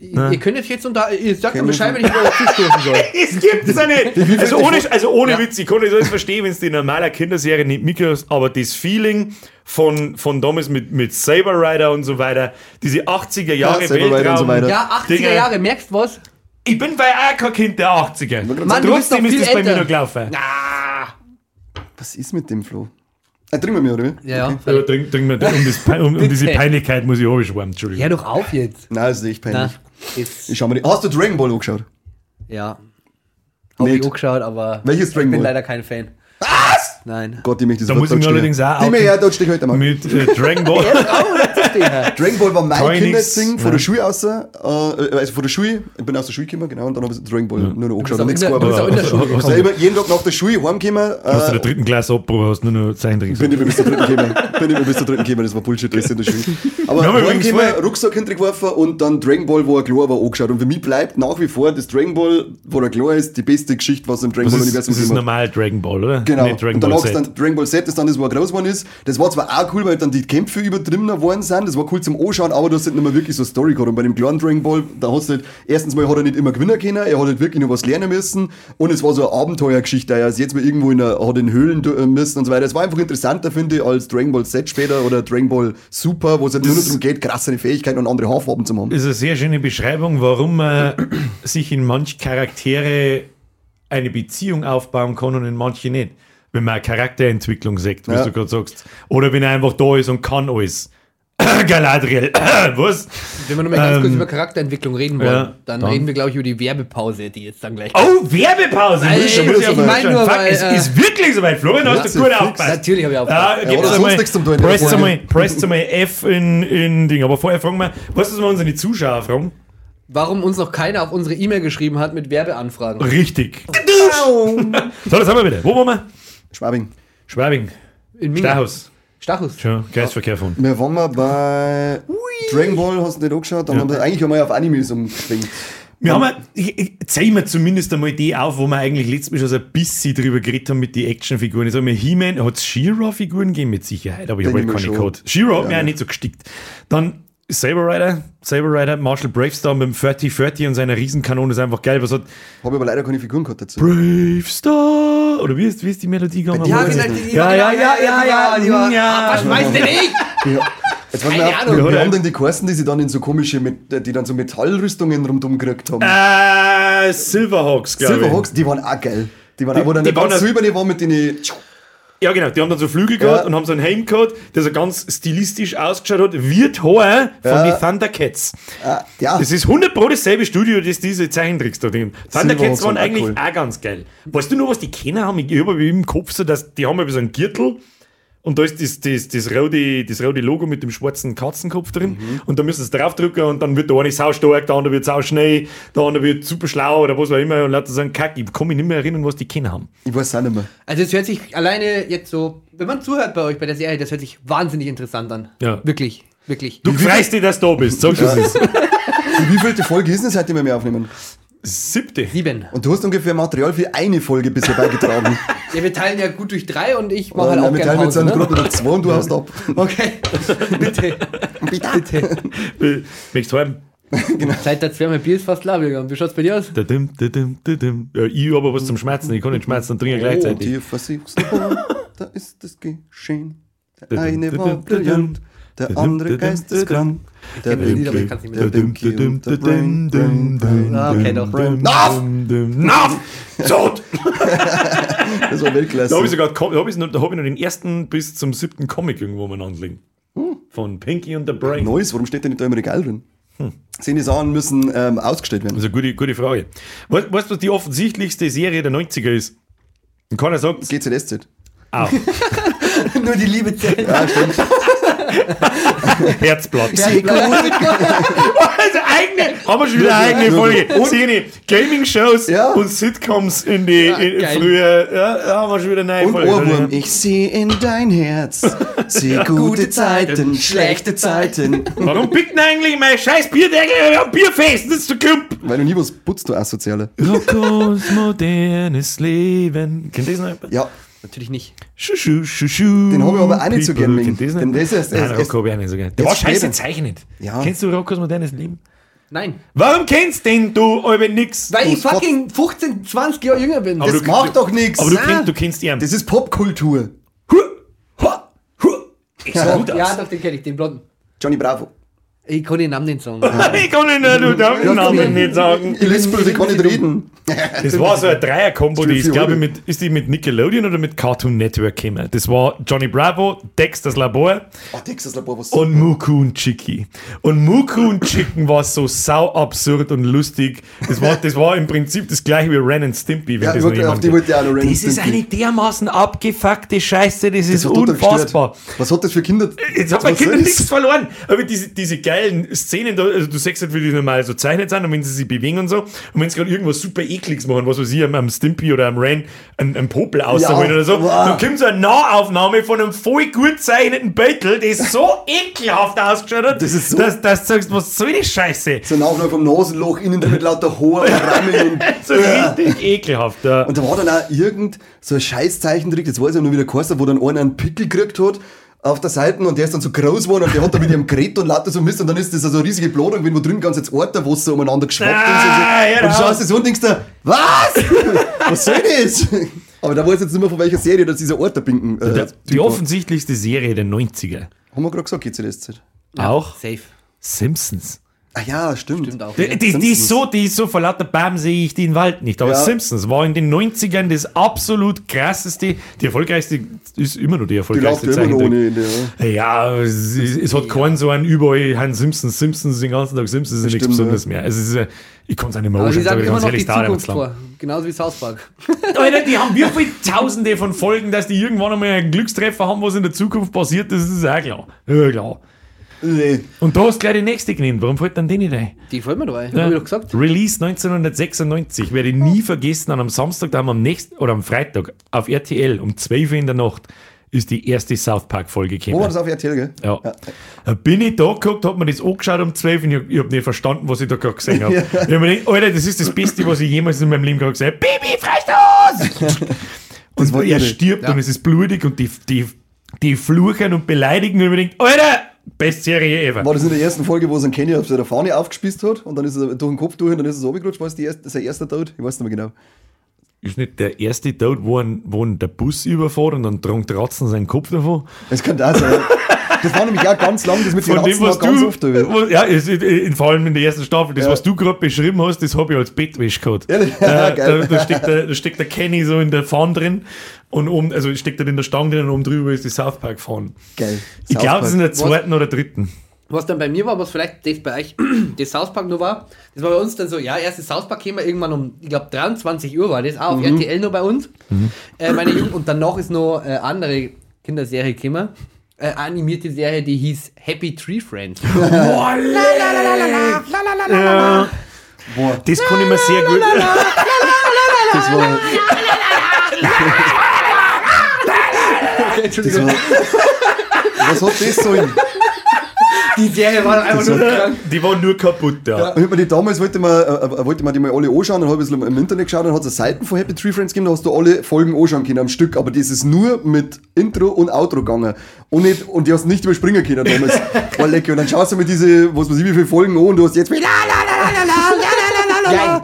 [SPEAKER 1] *laughs*
[SPEAKER 2] Ihr könnt jetzt unter. Ihr sagt mir Bescheid, wenn ich wieder zustoßen soll. *laughs*
[SPEAKER 3] Es gibt's ja nicht. Also ohne, also ohne
[SPEAKER 2] Ja.
[SPEAKER 3] Witz, ich kann das alles verstehen, wenn es die normale Kinderserie nicht mitkriegst, aber das Feeling von, von damals mit, mit Saber Rider und so weiter, diese 80er Jahre
[SPEAKER 1] Rider
[SPEAKER 3] Weltraum.
[SPEAKER 1] und so weiter.
[SPEAKER 2] Ja, 80er
[SPEAKER 3] Dinge.
[SPEAKER 2] Jahre, merkst du was?
[SPEAKER 3] Ich bin bei auch kein Kind der 80er.
[SPEAKER 2] Mann, du bist doch
[SPEAKER 3] Trotzdem ist
[SPEAKER 2] viel
[SPEAKER 3] das bei mir
[SPEAKER 2] älter.
[SPEAKER 3] noch gelaufen.
[SPEAKER 1] Was ist mit dem Flo? Äh, trinken wir mir, oder? wie?
[SPEAKER 2] Ja, ja.
[SPEAKER 3] Ja, trink, trink mir, um, das, um, um diese. *laughs* Peinlichkeit muss ich abschwärmen, Entschuldigung.
[SPEAKER 2] Hör doch auf jetzt.
[SPEAKER 1] Nein, das ist echt peinlich.
[SPEAKER 2] Na, ist,
[SPEAKER 1] Ich schau mal die. Hast du Dragon Ball angeschaut?
[SPEAKER 2] ja. Hab ich
[SPEAKER 1] Nicht.
[SPEAKER 2] auch geschaut, aber
[SPEAKER 1] Welches
[SPEAKER 2] ich
[SPEAKER 1] Dragon
[SPEAKER 2] bin
[SPEAKER 1] Ball?
[SPEAKER 2] leider kein Fan. Nein.
[SPEAKER 1] Gott, die möchte ich
[SPEAKER 3] Da muss ich mir allerdings auch
[SPEAKER 1] Die her, dort stehe ich heute mal.
[SPEAKER 3] Mit äh, Dragon Ball. *laughs* *laughs*
[SPEAKER 1] Dragon Ball war mein
[SPEAKER 3] nix.
[SPEAKER 1] von der
[SPEAKER 3] Ja.
[SPEAKER 1] Schule aus, äh, also von der Schule, ich bin aus der Schule gekommen, genau, und dann habe ich Dragon Ball nur noch angeschaut nichts
[SPEAKER 2] in der- du bist auch in der
[SPEAKER 1] gearbeitet.
[SPEAKER 2] Schule
[SPEAKER 3] Hast
[SPEAKER 1] Also
[SPEAKER 3] du
[SPEAKER 1] immer jeden Tag nach der Schule heimgekommen,
[SPEAKER 3] aus
[SPEAKER 1] äh,
[SPEAKER 3] der dritten Klasse Abbruch hast du nur noch Zeichentrick
[SPEAKER 1] bin ich mir bis zur dritten gekommen. Bin ich mir bis zur dritten gekommen, das war Bullshit, alles in der Schule. *laughs* Aber
[SPEAKER 3] Wir haben übrigens
[SPEAKER 1] heimgekommen, Rucksack hintergeworfen und dann Dragon Ball, wo er klar war, angeschaut. Und für mich bleibt nach wie vor das Dragon Ball, wo er klar ist, die beste Geschichte, was im Dragon
[SPEAKER 3] Das
[SPEAKER 1] Ball
[SPEAKER 3] ist,
[SPEAKER 1] Universum
[SPEAKER 3] das ist
[SPEAKER 1] gegeben hat.
[SPEAKER 3] normal Dragon Ball, oder?
[SPEAKER 1] Genau.
[SPEAKER 3] Dragon Ball Z.
[SPEAKER 1] ist dann Dragon Ball Z, das dann das, wo er groß geworden ist. Das war zwar auch cool, weil dann die Kämpfe übertriebener geworden sind. Das war cool zum Anschauen, aber du hast halt nicht mehr wirklich so eine Story gehabt. Und bei dem kleinen Dragon Ball, da hast du halt, erstens mal hat er nicht immer gewinnen können, er hat halt wirklich noch was lernen müssen. Und es war so eine Abenteuergeschichte. Er ist jetzt mal irgendwo in, einer, hat in Höhlen do- müssen und so weiter. Es war einfach interessanter, finde ich, als Dragon Ball Z später oder Dragon Ball Super, wo es halt nur darum geht, krassere Fähigkeiten und andere Haarfarben zu haben.
[SPEAKER 3] Das ist eine sehr schöne Beschreibung, warum man *clears throat* sich in manch Charaktere eine Beziehung aufbauen kann und in manche nicht. Wenn man eine Charakterentwicklung sieht, was
[SPEAKER 1] Ja.
[SPEAKER 3] du gerade sagst. Oder wenn er einfach da ist und kann alles. *coughs* Galadriel, *coughs* was?
[SPEAKER 2] Wenn wir nochmal ganz kurz
[SPEAKER 3] Ähm,
[SPEAKER 2] über Charakterentwicklung reden wollen,
[SPEAKER 3] ja,
[SPEAKER 2] dann,
[SPEAKER 3] dann.
[SPEAKER 2] reden wir, glaube ich, über die Werbepause, die jetzt dann gleich
[SPEAKER 3] Oh, Werbepause! Schon-
[SPEAKER 2] ich
[SPEAKER 3] muss schon-
[SPEAKER 2] mein
[SPEAKER 3] schon-
[SPEAKER 2] nur,
[SPEAKER 3] Fuck,
[SPEAKER 2] weil,
[SPEAKER 3] es
[SPEAKER 2] äh,
[SPEAKER 3] ist wirklich soweit. Florian, hast du gut aufgepasst.
[SPEAKER 2] Natürlich habe ich
[SPEAKER 3] Ja,
[SPEAKER 2] aufgepasst.
[SPEAKER 3] gibt's
[SPEAKER 1] oder sonst
[SPEAKER 3] einmal,
[SPEAKER 1] nichts zum Tun Folge.
[SPEAKER 3] einmal, einmal F in, in Ding. Aber vorher fragen wir, was ist wir unsere Zuschauer fragen?
[SPEAKER 2] Warum uns noch keiner auf unsere E-Mail geschrieben hat mit Werbeanfragen.
[SPEAKER 3] Richtig. so, das haben wir wieder. Wo waren wir?
[SPEAKER 1] Schwabing.
[SPEAKER 3] Schwabing.
[SPEAKER 2] In Minga.
[SPEAKER 3] Stachus.
[SPEAKER 2] Stachus.
[SPEAKER 3] Schon, Geistverkehr von.
[SPEAKER 1] Wir waren mal bei Dragon Ball, hast du nicht angeschaut? Dann haben wir eigentlich einmal auf Animes umgeschwenkt.
[SPEAKER 3] Wir haben, ich, ich, zählen wir zumindest einmal die auf, wo wir eigentlich letztes Mal schon so ein bisschen drüber geredet haben mit den Actionfiguren. Ich sag mal, He-Man, hat es She-Ra-Figuren gegeben mit Sicherheit, aber ich habe halt keine gehabt. She-Ra hat
[SPEAKER 1] Ja.
[SPEAKER 3] mir auch nicht so gestickt. Dann Saber Rider, Saber Rider, Marshall Bravestar mit dem 30-30 und seiner Riesenkanone ist einfach geil. Was hat
[SPEAKER 1] Habe aber leider keine Figuren gehabt dazu.
[SPEAKER 3] Bravestar? Oder wie ist, wie ist die Melodie gegangen?
[SPEAKER 2] Ja, genau, die,
[SPEAKER 1] nicht.
[SPEAKER 3] Ja, ja, ja, ja, ja,
[SPEAKER 2] war-
[SPEAKER 3] ja.
[SPEAKER 2] Was weiß denn ich?
[SPEAKER 1] Ja. Jetzt
[SPEAKER 2] Keine
[SPEAKER 1] auch,
[SPEAKER 2] Ahnung.
[SPEAKER 1] wie haben denn die Kosten, die sie dann in so komische, die dann so Metallrüstungen rundum gekriegt haben?
[SPEAKER 3] Äh, Silverhawks, glaube ich.
[SPEAKER 1] Silverhawks, die waren auch geil. Die waren
[SPEAKER 3] Die-
[SPEAKER 1] auch, wo dann
[SPEAKER 3] die
[SPEAKER 1] der ganz
[SPEAKER 3] waren-
[SPEAKER 1] silberne war mit den.
[SPEAKER 3] Ja, genau. Die haben dann so Flügel gehabt
[SPEAKER 1] Ja.
[SPEAKER 3] und haben so einen Helm gehabt, der so ganz stilistisch ausgeschaut hat, wird Haar von
[SPEAKER 1] Ja.
[SPEAKER 3] den Thundercats.
[SPEAKER 1] Ah, ja,
[SPEAKER 3] Das ist 100 Pro dasselbe Studio, das diese Zeichentricks da drin. Thundercats waren eigentlich
[SPEAKER 1] cool.
[SPEAKER 3] auch ganz geil. Weißt du noch, was die kennen haben? Ich habe im Kopf so, dass die haben ja so einen Gürtel und da ist das, das, das, rote, das rote Logo mit dem schwarzen Katzenkopf drin
[SPEAKER 1] Mhm.
[SPEAKER 3] und da müssen sie draufdrücken und dann wird der eine saustark, der andere wird sauschnell, der andere wird super schlau oder was auch immer und lauter so ein Kack. Ich kann mich nicht mehr erinnern, was die kennen haben.
[SPEAKER 1] ich weiß auch nicht mehr.
[SPEAKER 2] Also es hört sich alleine jetzt so, wenn man zuhört bei euch bei der Serie, das hört sich wahnsinnig interessant an.
[SPEAKER 3] Ja.
[SPEAKER 2] Wirklich, wirklich.
[SPEAKER 3] Du freust dich, dass du da bist. Sag ja. es. *laughs*
[SPEAKER 1] Wie vielte Folge ist denn, seitdem wir mehr aufnehmen?
[SPEAKER 3] Siebte.
[SPEAKER 2] Sieben.
[SPEAKER 1] Und du hast ungefähr Material für eine Folge bisher beigetragen. *laughs*
[SPEAKER 2] Ja, wir teilen ja gut durch drei und ich mache halt auch
[SPEAKER 1] wir teilen jetzt eine
[SPEAKER 2] ne?
[SPEAKER 1] Gruppe durch zwei und du hast ab. *laughs*
[SPEAKER 2] Okay, bitte. bitte.
[SPEAKER 3] Möchtest du haben?
[SPEAKER 2] Seit der zweimal Bier ist fast klar gegangen. Wie schaut's bei dir aus?
[SPEAKER 3] Dadim, dadim, dadim. Ja, ich habe aber was zum Schmerzen. Ich kann nicht schmerzen und trinken
[SPEAKER 1] Und
[SPEAKER 3] gleichzeitig.
[SPEAKER 1] hier versuchst du, da ist es geschehen. Der eine war brillant, der andere geisteskrank. Der
[SPEAKER 2] kenn das Lied, aber ich kann's nicht
[SPEAKER 1] der
[SPEAKER 2] mehr.
[SPEAKER 1] Dinky und der Brain.
[SPEAKER 2] Ah, okay, doch.
[SPEAKER 1] Naff!
[SPEAKER 3] Naff! Zot!
[SPEAKER 1] Das war Weltklasse.
[SPEAKER 3] Da habe ich sogar, da habe ich, noch- da hab ich noch den ersten bis zum siebten Comic irgendwo mal anlegen. Von Pinky und the Brain.
[SPEAKER 1] Neues, warum steht der nicht da im Regal drin?
[SPEAKER 3] Hm.
[SPEAKER 1] Die Sachen müssen ähm, ausgestellt werden.
[SPEAKER 3] Ist eine gute, gute Frage. Weißt weißt du, was die offensichtlichste Serie der 90er ist? Und keiner sagt
[SPEAKER 1] GZSZ.
[SPEAKER 3] auch. *laughs*
[SPEAKER 2] Nur die Liebe zählt.
[SPEAKER 1] Ja, stimmt. *laughs* *laughs*
[SPEAKER 3] Herzblatt.
[SPEAKER 2] Ja,
[SPEAKER 3] Also eigene, haben wir schon wieder eine eigene Folge. Seine Gaming-Shows
[SPEAKER 1] Ja.
[SPEAKER 3] und Sitcoms in die in,
[SPEAKER 2] geil.
[SPEAKER 3] früher. Ja, ja, haben wir schon wieder eine neue
[SPEAKER 1] Und
[SPEAKER 3] Folge.
[SPEAKER 1] Ohrwurm, ich sehe in dein Herz. Sehe gute Zeiten, schlechte Zeiten.
[SPEAKER 3] Warum pickt eigentlich mein scheiß Bierdeckel am Bierfest? Das ist so kump.
[SPEAKER 1] Weil du nie was putzt, du Asoziale.
[SPEAKER 3] Rockos modernes Leben. Kennt ihr das noch?
[SPEAKER 1] Ja,
[SPEAKER 2] Natürlich nicht.
[SPEAKER 3] Schu, schu, schu, schu.
[SPEAKER 1] Den hab ich aber auch nicht so
[SPEAKER 3] People.
[SPEAKER 1] gern mögen.
[SPEAKER 3] Kennt ihr das
[SPEAKER 1] Den-
[SPEAKER 3] nicht?
[SPEAKER 1] das ist-
[SPEAKER 3] Nein, Rocco habe ich auch nicht so gern. Der war scheiße zeichnet.
[SPEAKER 1] Ja.
[SPEAKER 3] Kennst du Rockos modernes Leben?
[SPEAKER 2] Nein.
[SPEAKER 3] Warum kennst denn du aber nix?
[SPEAKER 2] Weil ich fucking 15, 20 Jahre jünger bin.
[SPEAKER 3] Aber
[SPEAKER 1] das
[SPEAKER 3] du-
[SPEAKER 1] macht doch nichts.
[SPEAKER 3] Aber du, kennst, du kennst ihn.
[SPEAKER 1] Das ist Popkultur.
[SPEAKER 3] Ich sah gut aus.
[SPEAKER 2] ja, doch, den kenne ich, den Blonden.
[SPEAKER 1] Johnny Bravo.
[SPEAKER 2] Ich kann den Namen nicht sagen. *laughs*
[SPEAKER 3] ich kann nicht, du darfst den Namen nicht sagen.
[SPEAKER 1] Ich lispel, ich kann nicht reden. *laughs*
[SPEAKER 3] Das war so ein Dreier-Kombo, die ist, glaube ich, mit, ist die mit Nickelodeon oder mit Cartoon Network gekommen? Das war Johnny Bravo, Dexter's Labor
[SPEAKER 1] Oh, Texas Labor, was
[SPEAKER 3] und Muku und Chicky. Und Muku und Chicken war so sau absurd und lustig. Das war, das war im Prinzip das gleiche wie Ren and Stimpy, wenn
[SPEAKER 1] Ja,
[SPEAKER 3] das
[SPEAKER 1] ich
[SPEAKER 3] noch
[SPEAKER 1] wollte-
[SPEAKER 3] jemand
[SPEAKER 1] auf die wollte ich auch noch Ren
[SPEAKER 3] Das ist eine dermaßen abgefuckte Scheiße, das, ist unfassbar.
[SPEAKER 1] Was hat das für Kinder?
[SPEAKER 3] Jetzt hat man Kinder nichts verloren. Aber diese, diese geilen Szenen, da, also du siehst halt, wie die normal so zeichnet sind und wenn sie sich bewegen und so. Und wenn sie gerade irgendwas super ekliges machen, was weiß ich, am, am Stimpy oder am Ren einen, einen Popel ausholen
[SPEAKER 1] Ja,
[SPEAKER 3] oder so,
[SPEAKER 1] wow.
[SPEAKER 3] dann kommt so eine Nahaufnahme von einem voll gut zeichneten Beutel, das so *laughs* ekelhaft ausgeschaut hat,
[SPEAKER 1] Das ist so-
[SPEAKER 3] dass, dass du sagst, was soll die Scheiße?
[SPEAKER 1] So nach vom Nasenloch innen mit lauter *laughs* und Rammeln. *laughs*
[SPEAKER 3] So richtig ekelhaft. Ja.
[SPEAKER 1] Und da war dann auch irgend so ein Scheißzeichentrick, das weiß ich noch wieder geheißen, wo dann einer einen Pickel gekriegt hat auf der Seite und der ist dann so groß geworden und der hat dann mit ihrem Gerät und lauter so Mist und dann ist das so eine riesige Bladung, wenn wo drin ganz jetzt Orte, wo es so umeinander geschwappt
[SPEAKER 3] Ah,
[SPEAKER 1] ist. Und, so.
[SPEAKER 3] genau.
[SPEAKER 1] und du schaust so und denkst dir, was? *laughs* was soll das? Aber da weiß ich jetzt nicht mehr von welcher Serie das dieser Orterpinken. Äh,
[SPEAKER 3] Der,
[SPEAKER 1] Typ
[SPEAKER 3] die
[SPEAKER 1] war.
[SPEAKER 3] offensichtlichste Serie der 90er.
[SPEAKER 1] Haben wir gerade gesagt, GCDSZ.
[SPEAKER 3] Auch
[SPEAKER 2] Safe.
[SPEAKER 3] Simpsons.
[SPEAKER 1] Ah ja, stimmt.
[SPEAKER 2] Stimmt auch.
[SPEAKER 3] Die,
[SPEAKER 2] ja.
[SPEAKER 3] die, die ist so, die ist so, vor lauter Bam sehe ich den Wald nicht. Aber
[SPEAKER 1] Ja.
[SPEAKER 3] Simpsons war in den 90ern das absolut krasseste, die erfolgreichste, ist immer noch die
[SPEAKER 1] Die
[SPEAKER 3] erfolgreichste
[SPEAKER 1] ja noch
[SPEAKER 3] Zeichentrick.
[SPEAKER 1] ohne Ende. Ja.
[SPEAKER 3] Ja, es, es, es hat keinen so einen überall, Hans Simpsons, Simpsons den ganzen Tag Simpsons, ist nichts Besonderes mehr. Es ist, äh, ich kann es auch nicht mehr
[SPEAKER 2] Aber die
[SPEAKER 3] anschauen,
[SPEAKER 2] sagen
[SPEAKER 3] sag ich
[SPEAKER 2] immer
[SPEAKER 3] ganz
[SPEAKER 2] noch
[SPEAKER 3] ehrlich,
[SPEAKER 2] die
[SPEAKER 3] lang.
[SPEAKER 2] vor. Genauso wie South Park. *laughs*
[SPEAKER 3] Alter, die haben wie viele Tausende von Folgen, dass die irgendwann einmal einen Glückstreffer haben, was in der Zukunft passiert, das ist auch klar. Ja, klar.
[SPEAKER 1] Nee.
[SPEAKER 3] Und da hast du gleich die nächste genannt. Warum fällt dann die nicht ein?
[SPEAKER 2] Die fällt mir dabei.
[SPEAKER 3] Ja.
[SPEAKER 2] Hab ich doch gesagt.
[SPEAKER 3] Release 1996. Werde ich nie vergessen, an am Samstag, da haben wir am nächsten, oder am Freitag auf RTL um 12 Uhr in der Nacht ist die erste South Park Folge
[SPEAKER 1] Wo war
[SPEAKER 3] gekommen.
[SPEAKER 1] das auf RTL, gell?
[SPEAKER 3] Ja. Da bin ich da geguckt, hab mir das angeschaut um 12 und ich, ich hab nicht verstanden, was ich da gerade gesehen habe. *laughs* Ich hab mir gedacht, Alter, das ist das Beste, was ich jemals in meinem Leben gerade gesehen habe. Baby, freistoß! *laughs* und
[SPEAKER 1] war
[SPEAKER 3] er
[SPEAKER 1] irre.
[SPEAKER 3] stirbt
[SPEAKER 2] Ja.
[SPEAKER 3] und es ist blutig und die, die, die fluchen und beleidigen und ich denke, Alter, beste Serie ever.
[SPEAKER 1] War das in der ersten Folge, wo es einen Kenny auf seiner Fahne aufgespießt hat und dann ist er durch den Kopf durch und dann ist er so runtergerutscht? War das die erste, sein erster Tod? Ich weiß nicht mehr genau.
[SPEAKER 3] Ist nicht der erste Tod, wo, ein, wo ein der Bus überfährt und dann drangt Ratzen seinen Kopf davon?
[SPEAKER 1] Das kann da sein. *laughs* Das war nämlich auch ganz lang, das mit den
[SPEAKER 3] Von dem,
[SPEAKER 1] Ratzen
[SPEAKER 3] was
[SPEAKER 1] war ganz
[SPEAKER 3] du,
[SPEAKER 1] oft. da.
[SPEAKER 3] wo, ja, es, in, vor allem in der ersten Staffel, das,
[SPEAKER 1] Ja.
[SPEAKER 3] was du gerade beschrieben hast, das habe ich als Bettwäsch gehabt.
[SPEAKER 1] Ehrlich?
[SPEAKER 3] Äh, *laughs* da, da, steckt der, da steckt der Kenny so in der Fahne drin und oben, also steckt er in der Stange drin und oben drüber ist die South Park Fahne.
[SPEAKER 1] Geil.
[SPEAKER 3] Ich glaube, es ist in der zweiten oder dritten.
[SPEAKER 2] Was dann bei mir war, was vielleicht das bei euch, *clears throat* das South Park nur war, das war bei uns dann so, ja, erstes South Park käme irgendwann um, ich glaube 23 Uhr war das, auch auf RTL nur bei uns. Äh, meine Jugend, und danach ist noch äh, andere Kinderserie gekommen, äh, animierte Serie, die hieß Happy Tree Friends.
[SPEAKER 3] Boah, ja,
[SPEAKER 1] Boah,
[SPEAKER 3] das kann ich mir sehr gut.
[SPEAKER 1] das war. Das war was hat das sollen?
[SPEAKER 2] Die Serie war einfach nur krank.
[SPEAKER 3] Die waren nur kaputt da.
[SPEAKER 1] Und ich hab mir die damals wollte man, äh, wollte man die mal alle anschauen, dann habe ich ein bisschen im Internet geschaut, dann hat es Seiten von Happy Tree Friends gegeben, da hast du alle Folgen anschauen können am Stück, aber das ist nur mit Intro und Outro gegangen. Und, nicht, und die hast nicht überspringen können damals. War lecker. Und dann schaust du mir diese, was weiß ich, wie viele Folgen an und du hast jetzt
[SPEAKER 2] Geil.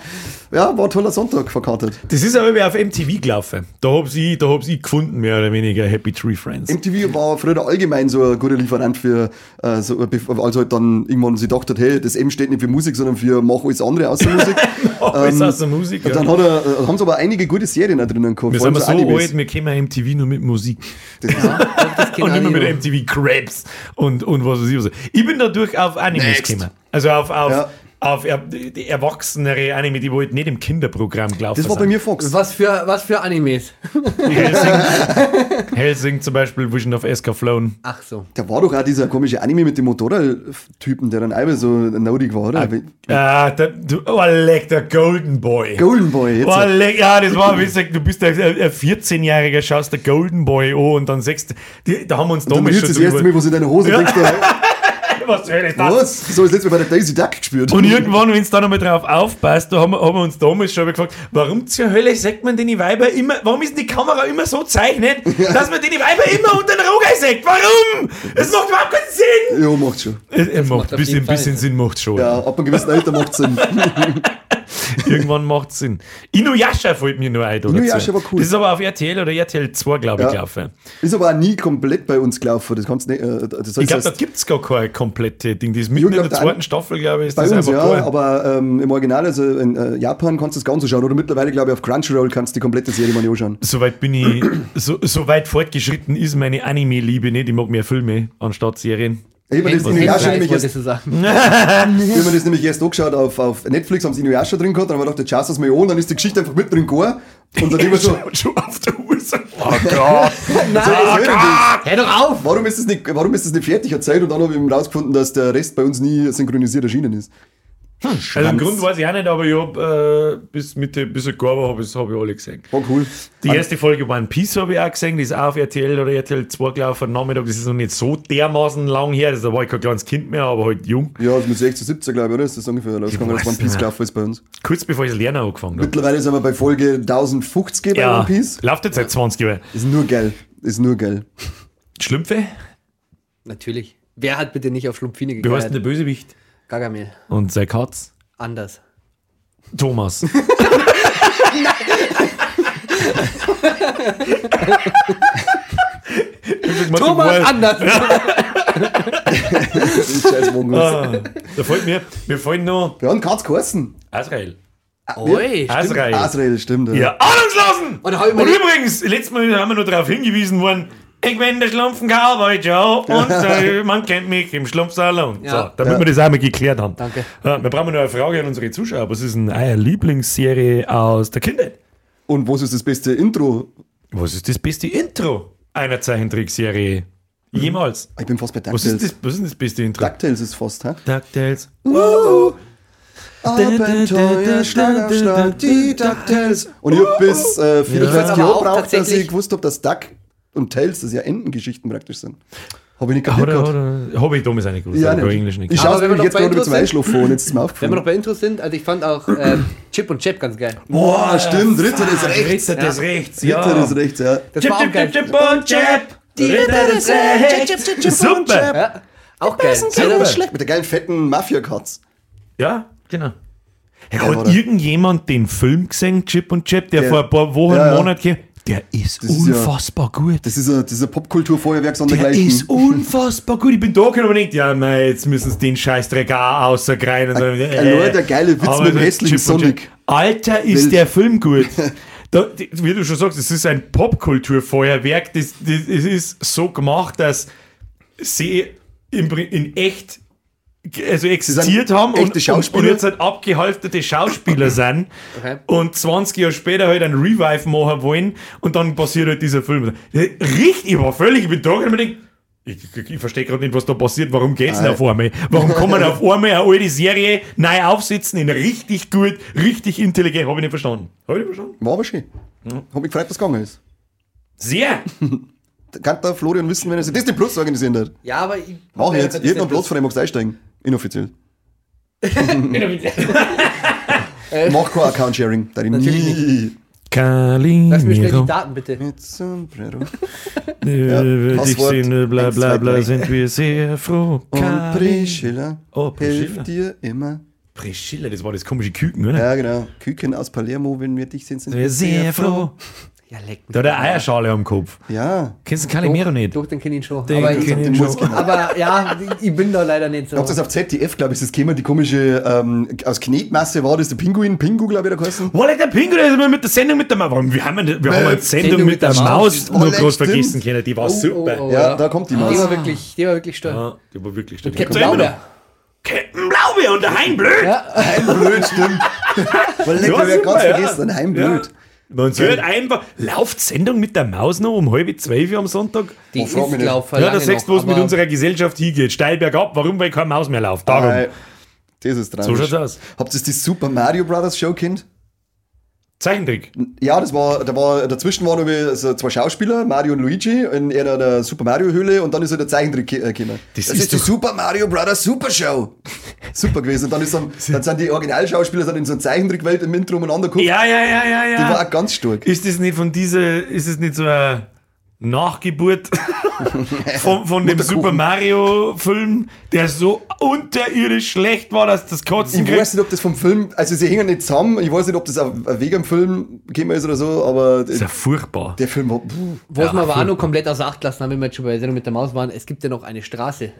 [SPEAKER 1] Ja, war ein toller Sonntag verkartet.
[SPEAKER 3] Das ist aber auf MTV gelaufen. Da hab ich, da hab ich gefunden, mehr oder weniger Happy Tree Friends.
[SPEAKER 1] MTV war früher allgemein so ein guter Lieferant für, äh, so, also halt dann irgendwann sie dachte, hey, das M steht nicht für Musik, sondern für mach alles andere außer Musik. *laughs*
[SPEAKER 3] Alles aus der Musik. Ja.
[SPEAKER 1] dann hat er, äh, haben sie aber einige gute Serien auch drinnen gehabt.
[SPEAKER 3] Wir sind so
[SPEAKER 1] Animes.
[SPEAKER 3] alt, wir kennen MTV nur mit Musik.
[SPEAKER 1] Das
[SPEAKER 2] Das *laughs*
[SPEAKER 3] Und
[SPEAKER 2] kenn
[SPEAKER 3] nicht mehr
[SPEAKER 2] ich
[SPEAKER 3] mit MTV Crabs und, und was weiß ich was. Ich bin dadurch auf Animes
[SPEAKER 1] Next.
[SPEAKER 3] gekommen. Also auf, auf,
[SPEAKER 1] Ja.
[SPEAKER 3] Auf er, die erwachsenere Anime, die wollten nicht im Kinderprogramm gelaufen
[SPEAKER 1] das war bei mir Fox.
[SPEAKER 2] Was für, was für Animes?
[SPEAKER 3] Helsing, *laughs* Helsing zum Beispiel, Vision of Eska Flown.
[SPEAKER 2] Ach so.
[SPEAKER 1] Da war doch auch dieser komische Anime mit dem Motorrad-Typen, der dann einmal so naudig war, oder?
[SPEAKER 3] Ah, der, du, oh, leck, der Golden Boy.
[SPEAKER 1] Golden Boy, jetzt.
[SPEAKER 3] Oh, leck, ja, das war, wie gesagt, du bist ein, ein 14-Jähriger, schaust der Golden Boy an und dann sagst du, da haben wir uns damals schon
[SPEAKER 1] du das erste Mal, was in deiner Hose
[SPEAKER 3] Ja.
[SPEAKER 1] denkst, *laughs*
[SPEAKER 3] Was soll das?
[SPEAKER 1] was? So, das letzte Mal bei der Daisy Duck gespürt.
[SPEAKER 3] Und irgendwann, wenn es da nochmal drauf aufpasst, da haben wir, haben wir uns damals schon gefragt, warum zur Hölle sagt man den Weiber immer, warum ist denn die Kamera immer so zeichnet, *laughs* dass man den Weiber immer unter den Roger sagt? Warum? Es macht überhaupt keinen Sinn!
[SPEAKER 1] Ja, macht schon.
[SPEAKER 3] Er, er macht
[SPEAKER 2] macht
[SPEAKER 3] ein bisschen, bisschen
[SPEAKER 2] Sinn.
[SPEAKER 3] Sinn, macht schon.
[SPEAKER 1] Ja, ab einem gewissen Alter macht Sinn. *laughs* *laughs*
[SPEAKER 3] Irgendwann macht es Sinn. Inuyasha fällt mir nur ein.
[SPEAKER 1] Inuyasha war cool.
[SPEAKER 3] Das ist aber auf RTL oder RTL 2, glaube ich,
[SPEAKER 1] Ja.
[SPEAKER 3] gelaufen.
[SPEAKER 1] Ist aber auch nie komplett bei uns gelaufen. Das kannst nicht. Äh, das heißt,
[SPEAKER 3] Ich glaube, da gibt es gar kein komplette Ding. Das ist mitten in der zweiten Staffel, glaube ich, ist
[SPEAKER 1] bei
[SPEAKER 3] das
[SPEAKER 1] uns
[SPEAKER 3] einfach
[SPEAKER 1] ja,
[SPEAKER 3] geil.
[SPEAKER 1] aber ähm, im Original, also in äh, Japan, kannst du das Ganze schauen. Oder mittlerweile, glaube ich, auf Crunchyroll kannst du die komplette Serie mal anschauen.
[SPEAKER 3] Soweit bin ich, *clears throat* so, so weit fortgeschritten ist meine Anime-Liebe nicht. Ich mag mehr Filme anstatt Serien.
[SPEAKER 1] Ich habe mir das Inuyasha nämlich erst, ich hab mir das nämlich erst angeschaut auf, auf Netflix, haben sie Inuyasha drin gehabt, dann haben wir gedacht, jetzt schaust du das mal an, dann ist die Geschichte einfach mit drin gegangen. Und dann immer so,
[SPEAKER 3] schon, *laughs* schon auf der Uhr so, oh Gott. *laughs*
[SPEAKER 2] Nein, hör doch auf!
[SPEAKER 1] warum ist das nicht, warum ist das nicht fertig erzählt? Und dann habe ich rausgefunden, dass der Rest bei uns nie synchronisiert erschienen ist.
[SPEAKER 3] Also den Grund weiß ich auch nicht, aber ich habe äh, bis Mitte, bis ich gearbeitet habe, das habe ich alle gesehen.
[SPEAKER 1] War cool.
[SPEAKER 3] Die erste Folge One Piece habe ich auch gesehen, die ist auch auf RTL oder RTL 2 gelaufen am Nachmittag. Das ist noch nicht so dermaßen lang her, da war ich kein kleines Kind mehr, aber halt jung.
[SPEAKER 1] Ja, also mit 16, 17, glaube ich, oder? Ist das ungefähr losgegangen, dass One Piece gelaufen ist bei uns.
[SPEAKER 3] Kurz bevor ich das Lernen angefangen habe.
[SPEAKER 1] Mittlerweile sind wir bei Folge 1050 bei
[SPEAKER 3] Ja,
[SPEAKER 1] One Piece.
[SPEAKER 3] läuft jetzt seit 20 Jahren.
[SPEAKER 1] Ist nur geil. Ist nur geil.
[SPEAKER 3] Schlümpfe?
[SPEAKER 2] Natürlich. Wer hat bitte nicht auf Schlumpfine
[SPEAKER 3] Wie heißt denn der? Bösewicht?
[SPEAKER 2] Gargamel.
[SPEAKER 3] Und sein Katz?
[SPEAKER 2] Anders. *laughs*
[SPEAKER 3] Thomas.
[SPEAKER 2] Thomas anders!
[SPEAKER 1] Scheiß *laughs* Mongus.
[SPEAKER 3] Ah, da fällt mir, mir fallen noch
[SPEAKER 1] Wir haben Katz geheißen.
[SPEAKER 3] Azrael.
[SPEAKER 2] Oi,
[SPEAKER 3] Azrael.
[SPEAKER 1] Azrael, stimmt.
[SPEAKER 3] Ja, ahnungslosen!
[SPEAKER 2] Und
[SPEAKER 3] Und übrigens, letztes Mal haben wir noch darauf hingewiesen worden, ich bin der Schlumpfen-Cowboy Joe und *laughs* äh, man kennt mich im Schlumpfsalon.
[SPEAKER 2] Ja.
[SPEAKER 3] So, damit
[SPEAKER 1] Ja.
[SPEAKER 3] wir das einmal geklärt haben.
[SPEAKER 2] Danke.
[SPEAKER 3] Ja, wir brauchen noch eine Frage an unsere Zuschauer. Was ist denn eure Lieblingsserie aus der Kindheit?
[SPEAKER 1] Und was ist das beste Intro?
[SPEAKER 3] Was ist das beste Intro einer Zeichentrickserie jemals?
[SPEAKER 1] Ich bin fast bei
[SPEAKER 3] Was
[SPEAKER 1] DuckTales.
[SPEAKER 3] ist das, was ist das beste Intro?
[SPEAKER 1] DuckTales ist fast, hä?
[SPEAKER 3] DuckTales.
[SPEAKER 1] Abenteuer, Schlag auf Schlag, die DuckTales. Und ich hab bis äh, 34
[SPEAKER 2] Aber
[SPEAKER 1] Jahre
[SPEAKER 2] auch
[SPEAKER 1] gebraucht, dass ich gewusst hab, dass Duck und Tales, das ja Entengeschichten praktisch sind. Habe ich nicht kapiert
[SPEAKER 3] Oder,
[SPEAKER 1] gehabt.
[SPEAKER 3] oder, habe ich damals auch nicht gewusst,
[SPEAKER 1] Ja,
[SPEAKER 3] aber. Englisch nicht.
[SPEAKER 1] Ich schaue
[SPEAKER 2] wir
[SPEAKER 1] jetzt
[SPEAKER 2] noch bei
[SPEAKER 1] gerade zum
[SPEAKER 2] Intros
[SPEAKER 1] Einschlafen vor und jetzt ist mir
[SPEAKER 2] Wenn wir
[SPEAKER 1] aufgefallen.
[SPEAKER 2] noch bei Intros sind, also ich fand auch äh, Chip und Chap ganz geil.
[SPEAKER 1] Boah, stimmt, Ritter des Rechts.
[SPEAKER 3] Ritter des Rechts,
[SPEAKER 1] Ritter
[SPEAKER 3] ja.
[SPEAKER 1] des Rechts, ja.
[SPEAKER 2] Das
[SPEAKER 3] Chip,
[SPEAKER 2] war auch
[SPEAKER 3] chip,
[SPEAKER 2] geil.
[SPEAKER 3] chip, chip und chip.
[SPEAKER 2] Die Ritter des Rechts.
[SPEAKER 3] Super.
[SPEAKER 2] Ja, auch geil.
[SPEAKER 1] Ja,
[SPEAKER 2] Also,
[SPEAKER 1] das ist schlecht mit der geilen fetten Mafia-Katz.
[SPEAKER 3] Ja, genau. Hey,
[SPEAKER 1] Ja,
[SPEAKER 3] hat
[SPEAKER 1] oder?
[SPEAKER 3] irgendjemand den Film gesehen, Chip und Chip, der
[SPEAKER 1] Der-
[SPEAKER 3] vor ein paar Wochen,
[SPEAKER 1] Ja, ja.
[SPEAKER 3] Monaten? Der ist
[SPEAKER 1] Das ist ja-
[SPEAKER 3] unfassbar gut.
[SPEAKER 1] Das ist ein, das ist ein Popkulturfeuerwerk
[SPEAKER 3] Der
[SPEAKER 1] sondergleichen.
[SPEAKER 3] ist *laughs* unfassbar gut. Ich bin da gekommen und nicht, ja, mei, jetzt müssen sie den Scheißdreck auch rausgreien.
[SPEAKER 1] Ein- ein nur der geile Witz mit dem
[SPEAKER 3] der
[SPEAKER 1] hässlichen
[SPEAKER 3] und
[SPEAKER 1] Sonic.
[SPEAKER 3] Alter, ist
[SPEAKER 1] Wild.
[SPEAKER 3] der Film gut. *laughs* Da, wie du schon sagst, es ist ein Popkulturfeuerwerk. Das, das, es ist so gemacht, dass sie Pri- in echt also existiert haben und, und, jetzt halt abgehalftete Schauspieler *coughs* sind
[SPEAKER 2] Okay.
[SPEAKER 3] und 20 Jahre später halt ein Revive machen wollen und dann passiert halt dieser Film. Richtig, ich war völlig, ich bin da und mir denk, ich, ich, ich verstehe gerade nicht, was da passiert. Warum geht's denn auf einmal? Warum kann man auf *laughs* einmal eine alte Serie neu aufsitzen in richtig gut, richtig intelligent? Habe ich nicht verstanden. Habe ich nicht verstanden?
[SPEAKER 1] War aber schön. Hab mich gefreut, dass es gegangen ist.
[SPEAKER 3] Sehr! *laughs*
[SPEAKER 1] Kann der Florian wissen, wenn er sich Disney Plus organisieren hat?
[SPEAKER 2] ja, aber ich.
[SPEAKER 1] Mach ich jetzt. Ich hätte noch
[SPEAKER 2] ist
[SPEAKER 1] Platz von dem, magst du einsteigen. *laughs* Inoffiziell.
[SPEAKER 2] Äh,
[SPEAKER 1] Mach kein Account-Sharing. Da ich
[SPEAKER 2] Natürlich
[SPEAKER 1] nie.
[SPEAKER 2] Lass mir schnell die
[SPEAKER 3] Calimero,
[SPEAKER 2] Daten bitte.
[SPEAKER 1] Mit Sombrero.
[SPEAKER 3] äh, dich sehen, äh, bla
[SPEAKER 1] eins,
[SPEAKER 3] bla bla,
[SPEAKER 1] drei.
[SPEAKER 3] sind wir sehr froh.
[SPEAKER 1] Und Priscilla
[SPEAKER 3] Oh, Priscilla.
[SPEAKER 1] hilft dir immer.
[SPEAKER 3] Priscilla, das war das komische Küken, oder?
[SPEAKER 1] Ja, genau. Küken aus Palermo, wenn wir dich sehen, sind
[SPEAKER 3] Wir sind sehr froh.
[SPEAKER 2] Ja, leck mich.
[SPEAKER 3] Da hat er Eierschale am Kopf.
[SPEAKER 1] Ja.
[SPEAKER 3] Kennst du Calimero nicht?
[SPEAKER 2] Doch, den kenne ich schon.
[SPEAKER 3] Den
[SPEAKER 2] aber,
[SPEAKER 3] kenn
[SPEAKER 2] ich,
[SPEAKER 3] ich
[SPEAKER 1] Den
[SPEAKER 3] schon.
[SPEAKER 1] muss genau.
[SPEAKER 2] aber ja, ich bin da leider nicht so.
[SPEAKER 1] Habt ihr das auf ZDF, glaube ich, ist das gekommen, die komische, ähm, aus Knetmasse war das der Pinguin, Pingu, glaube ich, der geheißen.
[SPEAKER 3] Wolle, der Pinguin, der ist immer mit der Sendung mit der Maus. Warum? Wir haben, eine- wir haben eine Sendung, mit der, Maus
[SPEAKER 1] Oh,
[SPEAKER 3] nur groß
[SPEAKER 1] stimmt.
[SPEAKER 3] vergessen können. Die war super.
[SPEAKER 2] oh,
[SPEAKER 1] Ja, da kommt die
[SPEAKER 2] Die
[SPEAKER 1] Maus.
[SPEAKER 2] war wirklich, die war wirklich stark.
[SPEAKER 3] Ja, die war wirklich stark.
[SPEAKER 2] Captain
[SPEAKER 3] Gibt's ja immer noch.
[SPEAKER 2] Blaubeer.
[SPEAKER 3] Captain Blaubeer und der Hein blöd.
[SPEAKER 2] Ja,
[SPEAKER 1] Heimblöd, stimmt. Weil *laughs* lecker,
[SPEAKER 3] Ja,
[SPEAKER 1] wer ganz
[SPEAKER 3] ja.
[SPEAKER 1] vergessen, Heimblöd.
[SPEAKER 3] Man hört einfach, läuft Sendung mit der Maus noch um halb zwölf am Sonntag?
[SPEAKER 2] die
[SPEAKER 1] Oh,
[SPEAKER 2] ist gelaufen.
[SPEAKER 3] Ja, da siehst du, es mit unserer Gesellschaft hingeht. Steil bergab, warum? Weil keine Maus mehr läuft. Darum.
[SPEAKER 1] Äh, Das ist
[SPEAKER 3] So
[SPEAKER 1] tragisch.
[SPEAKER 3] schaut's aus.
[SPEAKER 1] Habt ihr das die Super Mario Brothers Show kennt?
[SPEAKER 3] Zeichentrick.
[SPEAKER 1] Ja, das war, da war, dazwischen waren noch so zwei Schauspieler, Mario und Luigi, in einer Super Mario Höhle und dann ist halt der Zeichentrick äh, gekommen.
[SPEAKER 3] Das
[SPEAKER 1] Das,
[SPEAKER 3] ist
[SPEAKER 1] ist, die Super Mario Brothers Super Show. *laughs* Super gewesen. Und dann, ist dann, dann sind die Originalschauspieler sind in so einer Zeichentrickwelt im Intro umeinander geguckt.
[SPEAKER 3] Ja, ja, ja, ja, ja.
[SPEAKER 1] Die war auch ganz stark.
[SPEAKER 3] Ist das nicht von dieser, ist es nicht so ein, Nachgeburt *laughs* von, von dem Super Mario-Film, der so unterirdisch schlecht war, dass das Kotzen
[SPEAKER 1] Ich
[SPEAKER 3] kriegt.
[SPEAKER 1] weiß nicht, ob das vom Film, also sie hängen nicht zusammen, ich weiß nicht, ob das auf- wegen dem Film gekommen ist oder so, aber
[SPEAKER 3] Das ist ja furchtbar.
[SPEAKER 1] der Film war, puh,
[SPEAKER 2] Was
[SPEAKER 3] Ja,
[SPEAKER 2] wir aber auch noch komplett außer Acht lassen haben, wenn wir jetzt schon bei der Sendung mit der Maus waren, es gibt ja noch eine Straße.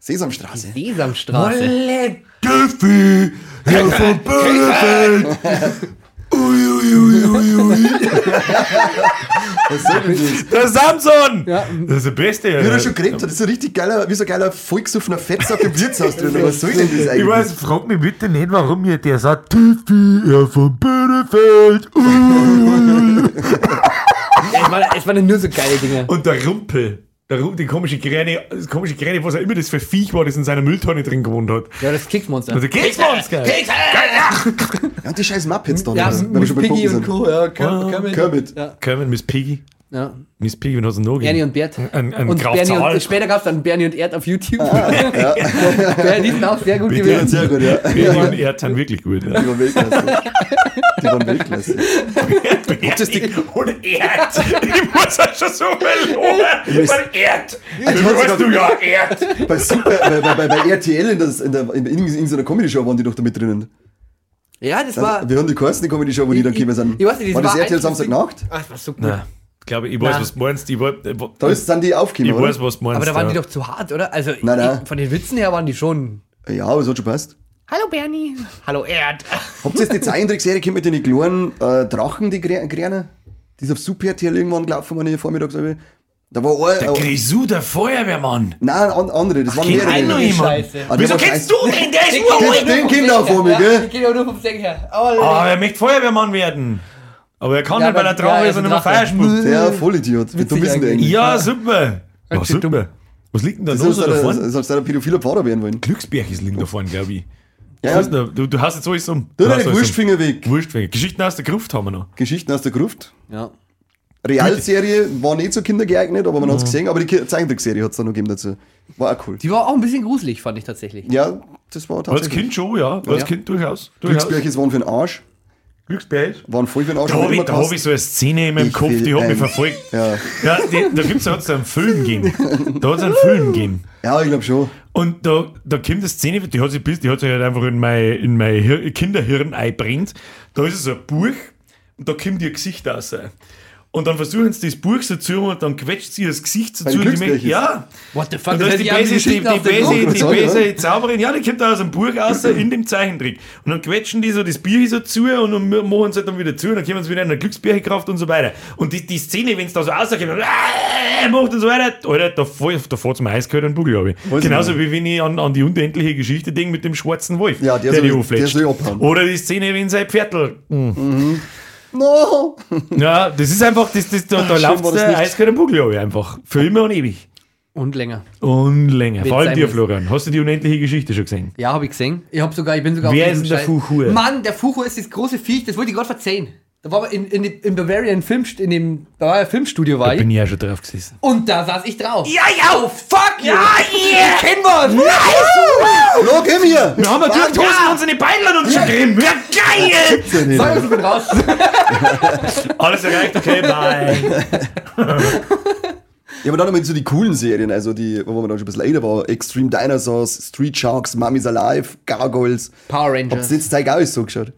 [SPEAKER 1] Sesamstraße.
[SPEAKER 2] Sesamstraße.
[SPEAKER 3] Olle Göffi, Herr von Böhnefeld. *laughs* Ui, ui, ui, ui, ui.
[SPEAKER 1] Was soll denn das?
[SPEAKER 3] Der Samson!
[SPEAKER 2] Ja.
[SPEAKER 3] Das ist der Beste.
[SPEAKER 1] Wie er schon geredet hat, das ist so richtig geiler, wie so ein geiler vollgesoffener Fettsack im Wirtshaus drin. Was soll denn das eigentlich?
[SPEAKER 3] Ich weiß, frag mich bitte nicht, warum mir der sagt, Tiffy, Herr von Böhnefeld. Ui, ui.
[SPEAKER 2] Es, war, es waren nur so geile Dinge.
[SPEAKER 3] Und der Rumpel. Der die komische Kräne, das komische Kräne, was auch immer das für Viech war, das in seiner Mülltonne drin gewohnt hat.
[SPEAKER 2] Ja, das Keksmonster.
[SPEAKER 3] Also Keksmonster.
[SPEAKER 1] Ja, und die scheiß Muppets da.
[SPEAKER 2] ja,
[SPEAKER 1] bei
[SPEAKER 2] Piggy und. Co. Ja, Kermit. Kermit.
[SPEAKER 1] Kermit.
[SPEAKER 2] Ja,
[SPEAKER 3] Kermit, Miss Piggy.
[SPEAKER 2] Ja.
[SPEAKER 3] Miss Piggy, du noch
[SPEAKER 2] Bernie und Bert.
[SPEAKER 3] Ein, ein
[SPEAKER 2] und Bernie und, später gab es dann Bernie und Erd auf YouTube. ja. *laughs* Die sind auch sehr gut
[SPEAKER 3] Bitte.
[SPEAKER 2] gewesen.
[SPEAKER 1] Sehr gut, ja.
[SPEAKER 3] Bernie und Erd sind wirklich gut. Ja.
[SPEAKER 1] Die waren Weltklasse. Die waren Weltklasse.
[SPEAKER 3] Bernie und Erd. Ich muss auch schon so verloren. Weil Erd. Du weißt du ja, Erd.
[SPEAKER 1] Bei, Super, bei, bei, bei, bei RTL in, das, in, der, in, in, in so einer Comedy-Show waren die doch da mit drinnen.
[SPEAKER 2] Ja, das war.
[SPEAKER 1] Wir haben die geheißen, die Comedy-Show, wo die dann gekommen sind.
[SPEAKER 2] ich weiß nicht, das
[SPEAKER 1] war das RTL Samstagnacht?
[SPEAKER 2] Ach, das war so gut.
[SPEAKER 3] Ich glaube, ich weiß,
[SPEAKER 2] Nein.
[SPEAKER 3] was du meinst. Ich, weiß- äh,
[SPEAKER 1] Da ist, sind die aufgekommen,
[SPEAKER 3] ich
[SPEAKER 1] oder?
[SPEAKER 3] weiß, was du meinst.
[SPEAKER 2] Aber da waren
[SPEAKER 3] ja.
[SPEAKER 2] die doch zu hart, oder? Also
[SPEAKER 1] Nein, nein.
[SPEAKER 2] Ich, von den Witzen her waren die schon.
[SPEAKER 1] Ja, aber es hat schon passt.
[SPEAKER 2] Hallo Bernie. Hallo Erd.
[SPEAKER 1] Habt ihr jetzt die Zeichentrickserie gehabt mit den kleinen äh, Drachen, die Grä- Gräne? Die ist auf Super RTL irgendwann gelaufen, meine vormittags. hab ich- Da war ein.
[SPEAKER 3] Der
[SPEAKER 1] Äh,
[SPEAKER 3] Grisou, der Feuerwehrmann.
[SPEAKER 1] nein, an, andere, das waren
[SPEAKER 3] kennt
[SPEAKER 1] mehrere.
[SPEAKER 3] einer jemand?
[SPEAKER 2] Scheiße.
[SPEAKER 1] Ah, der
[SPEAKER 3] Wieso
[SPEAKER 1] war
[SPEAKER 3] kennst
[SPEAKER 1] scheiße.
[SPEAKER 3] du den? Der ist nur
[SPEAKER 1] den- den kennt er auch vor mir,
[SPEAKER 2] ja,
[SPEAKER 1] gell?
[SPEAKER 2] Ich kenne auch nur vom Sänger her. Oh,
[SPEAKER 3] Ah, er möchte Feuerwehrmann werden. Aber er kann
[SPEAKER 2] Ja,
[SPEAKER 3] nicht, weil er Drache
[SPEAKER 2] ja,
[SPEAKER 3] ist und
[SPEAKER 2] er
[SPEAKER 3] nicht mehr
[SPEAKER 2] ist ein
[SPEAKER 3] Feuer
[SPEAKER 2] Drache.
[SPEAKER 3] spuckt.
[SPEAKER 1] Der Vollidiot. Wie dumm ist denn?
[SPEAKER 3] Ja, super. Ja,
[SPEAKER 2] Okay,
[SPEAKER 3] super. Was liegt denn da los da
[SPEAKER 1] als
[SPEAKER 3] vorne?
[SPEAKER 1] als der pädophiler Pfarrer werden wollen.
[SPEAKER 3] Glücksbergis liegen da vorne, glaube ich.
[SPEAKER 1] Ja,
[SPEAKER 3] Was ist denn da? Du, du hast jetzt alles um. Du hast
[SPEAKER 1] deine
[SPEAKER 3] um.
[SPEAKER 1] Wurstfinger weg.
[SPEAKER 3] Wurstfinger. Geschichten aus der Gruft haben wir noch.
[SPEAKER 1] Geschichten aus der Gruft.
[SPEAKER 2] Ja.
[SPEAKER 1] Realserie war nicht so kindergeeignet, aber man hat es gesehen. Aber die Zeichentrickserie hat es dann noch gegeben dazu. War auch cool.
[SPEAKER 2] Die war auch ein bisschen gruselig, fand ich tatsächlich.
[SPEAKER 1] Ja, das war
[SPEAKER 3] Als
[SPEAKER 1] tatsächlich.
[SPEAKER 3] Kind schon, ja. Als
[SPEAKER 2] Ja.
[SPEAKER 3] Kind durchaus. durchaus.
[SPEAKER 1] Glücksbergis waren für den Arsch.
[SPEAKER 3] Glücksberg.
[SPEAKER 1] Waren voll den.
[SPEAKER 3] Da habe ich, da hab
[SPEAKER 1] gehasst.
[SPEAKER 3] ich so eine Szene in meinem
[SPEAKER 1] Ich
[SPEAKER 3] Kopf, die hat mich verfolgt.
[SPEAKER 1] Ja.
[SPEAKER 3] Ja, die, da gibt's da einen Film gegeben. Da hat es einen Film gegeben.
[SPEAKER 1] ja, ich glaube schon.
[SPEAKER 3] Und da, da kommt eine Szene, die hat sich, die hat sich halt einfach in mein, in mein Hir Kinderhirn einbrennt. Da ist so ein Buch und da kommt ihr Gesicht raus. Und dann versuchen sie das Buch so zu und dann quetscht sie das Gesicht so zu. Und die merkt,
[SPEAKER 1] Glücksbärchen?
[SPEAKER 3] ja.
[SPEAKER 2] What the fuck?
[SPEAKER 3] Und da ist die böse, die, die, böse, die böse Zauberin, ja, die kommt da aus dem Buch raus in dem Zeichentrick. Und dann quetschen die so das Bier so zu und dann machen sie halt dann wieder zu und dann kommen sie wieder in eine Glücksbärkraft und so weiter. Und die, die Szene, wenn es da so rauskommt, und, äh, macht und so weiter, Alter, da, da fährt zum Eiskalt ein Bugel, ich.
[SPEAKER 1] Weiß ich
[SPEAKER 3] Genauso
[SPEAKER 1] nicht.
[SPEAKER 3] wie wenn ich an, an die unendliche Geschichte denke mit dem schwarzen Wolf,
[SPEAKER 1] Ja, der
[SPEAKER 3] der
[SPEAKER 1] soll-
[SPEAKER 3] die. Oder die Szene, wenn sein Pferdl
[SPEAKER 1] No!
[SPEAKER 3] ja, das ist einfach, das, das, da, da läuft der
[SPEAKER 1] nicht.
[SPEAKER 3] eiskalte Bugel ab, einfach. Für immer und ewig.
[SPEAKER 2] Und länger.
[SPEAKER 3] Und länger.
[SPEAKER 2] Wenn's
[SPEAKER 3] Vor allem dir. Florian. Hast du die unendliche Geschichte schon gesehen?
[SPEAKER 2] Ja, habe ich gesehen. Ich habe sogar, ich bin sogar
[SPEAKER 3] Wer
[SPEAKER 2] auf
[SPEAKER 3] ist denn der Fuchur?
[SPEAKER 2] Mann, der Fuchur ist das große Viech, das wollte ich gerade verzeihen. Da war in, in, in Bavarian Film, in dem Bavarian Filmstudio war
[SPEAKER 3] Da
[SPEAKER 2] ich.
[SPEAKER 3] bin ich ja schon drauf gesessen.
[SPEAKER 2] Und da saß ich drauf.
[SPEAKER 3] Ja, ja!
[SPEAKER 2] Oh, fuck you!
[SPEAKER 3] Ja, yeah!
[SPEAKER 2] Kennen wir uns!
[SPEAKER 1] Flo, komm hier!
[SPEAKER 3] Wir haben natürlich Toasten und seine Beine und schon Creme. Ja, geil!
[SPEAKER 2] Sag uns, ich bin raus. *laughs*
[SPEAKER 3] Alles erreicht, okay, bye. *laughs*
[SPEAKER 1] Ja, aber dann haben wir so die coolen Serien, also die, wo man dann schon ein bisschen älter war. Extreme Dinosaurs, Street Sharks, Mummies Alive, Gargoyles.
[SPEAKER 2] Power
[SPEAKER 1] Habt
[SPEAKER 2] Rangers.
[SPEAKER 1] ihr jetzt Zeug auch so geschaut?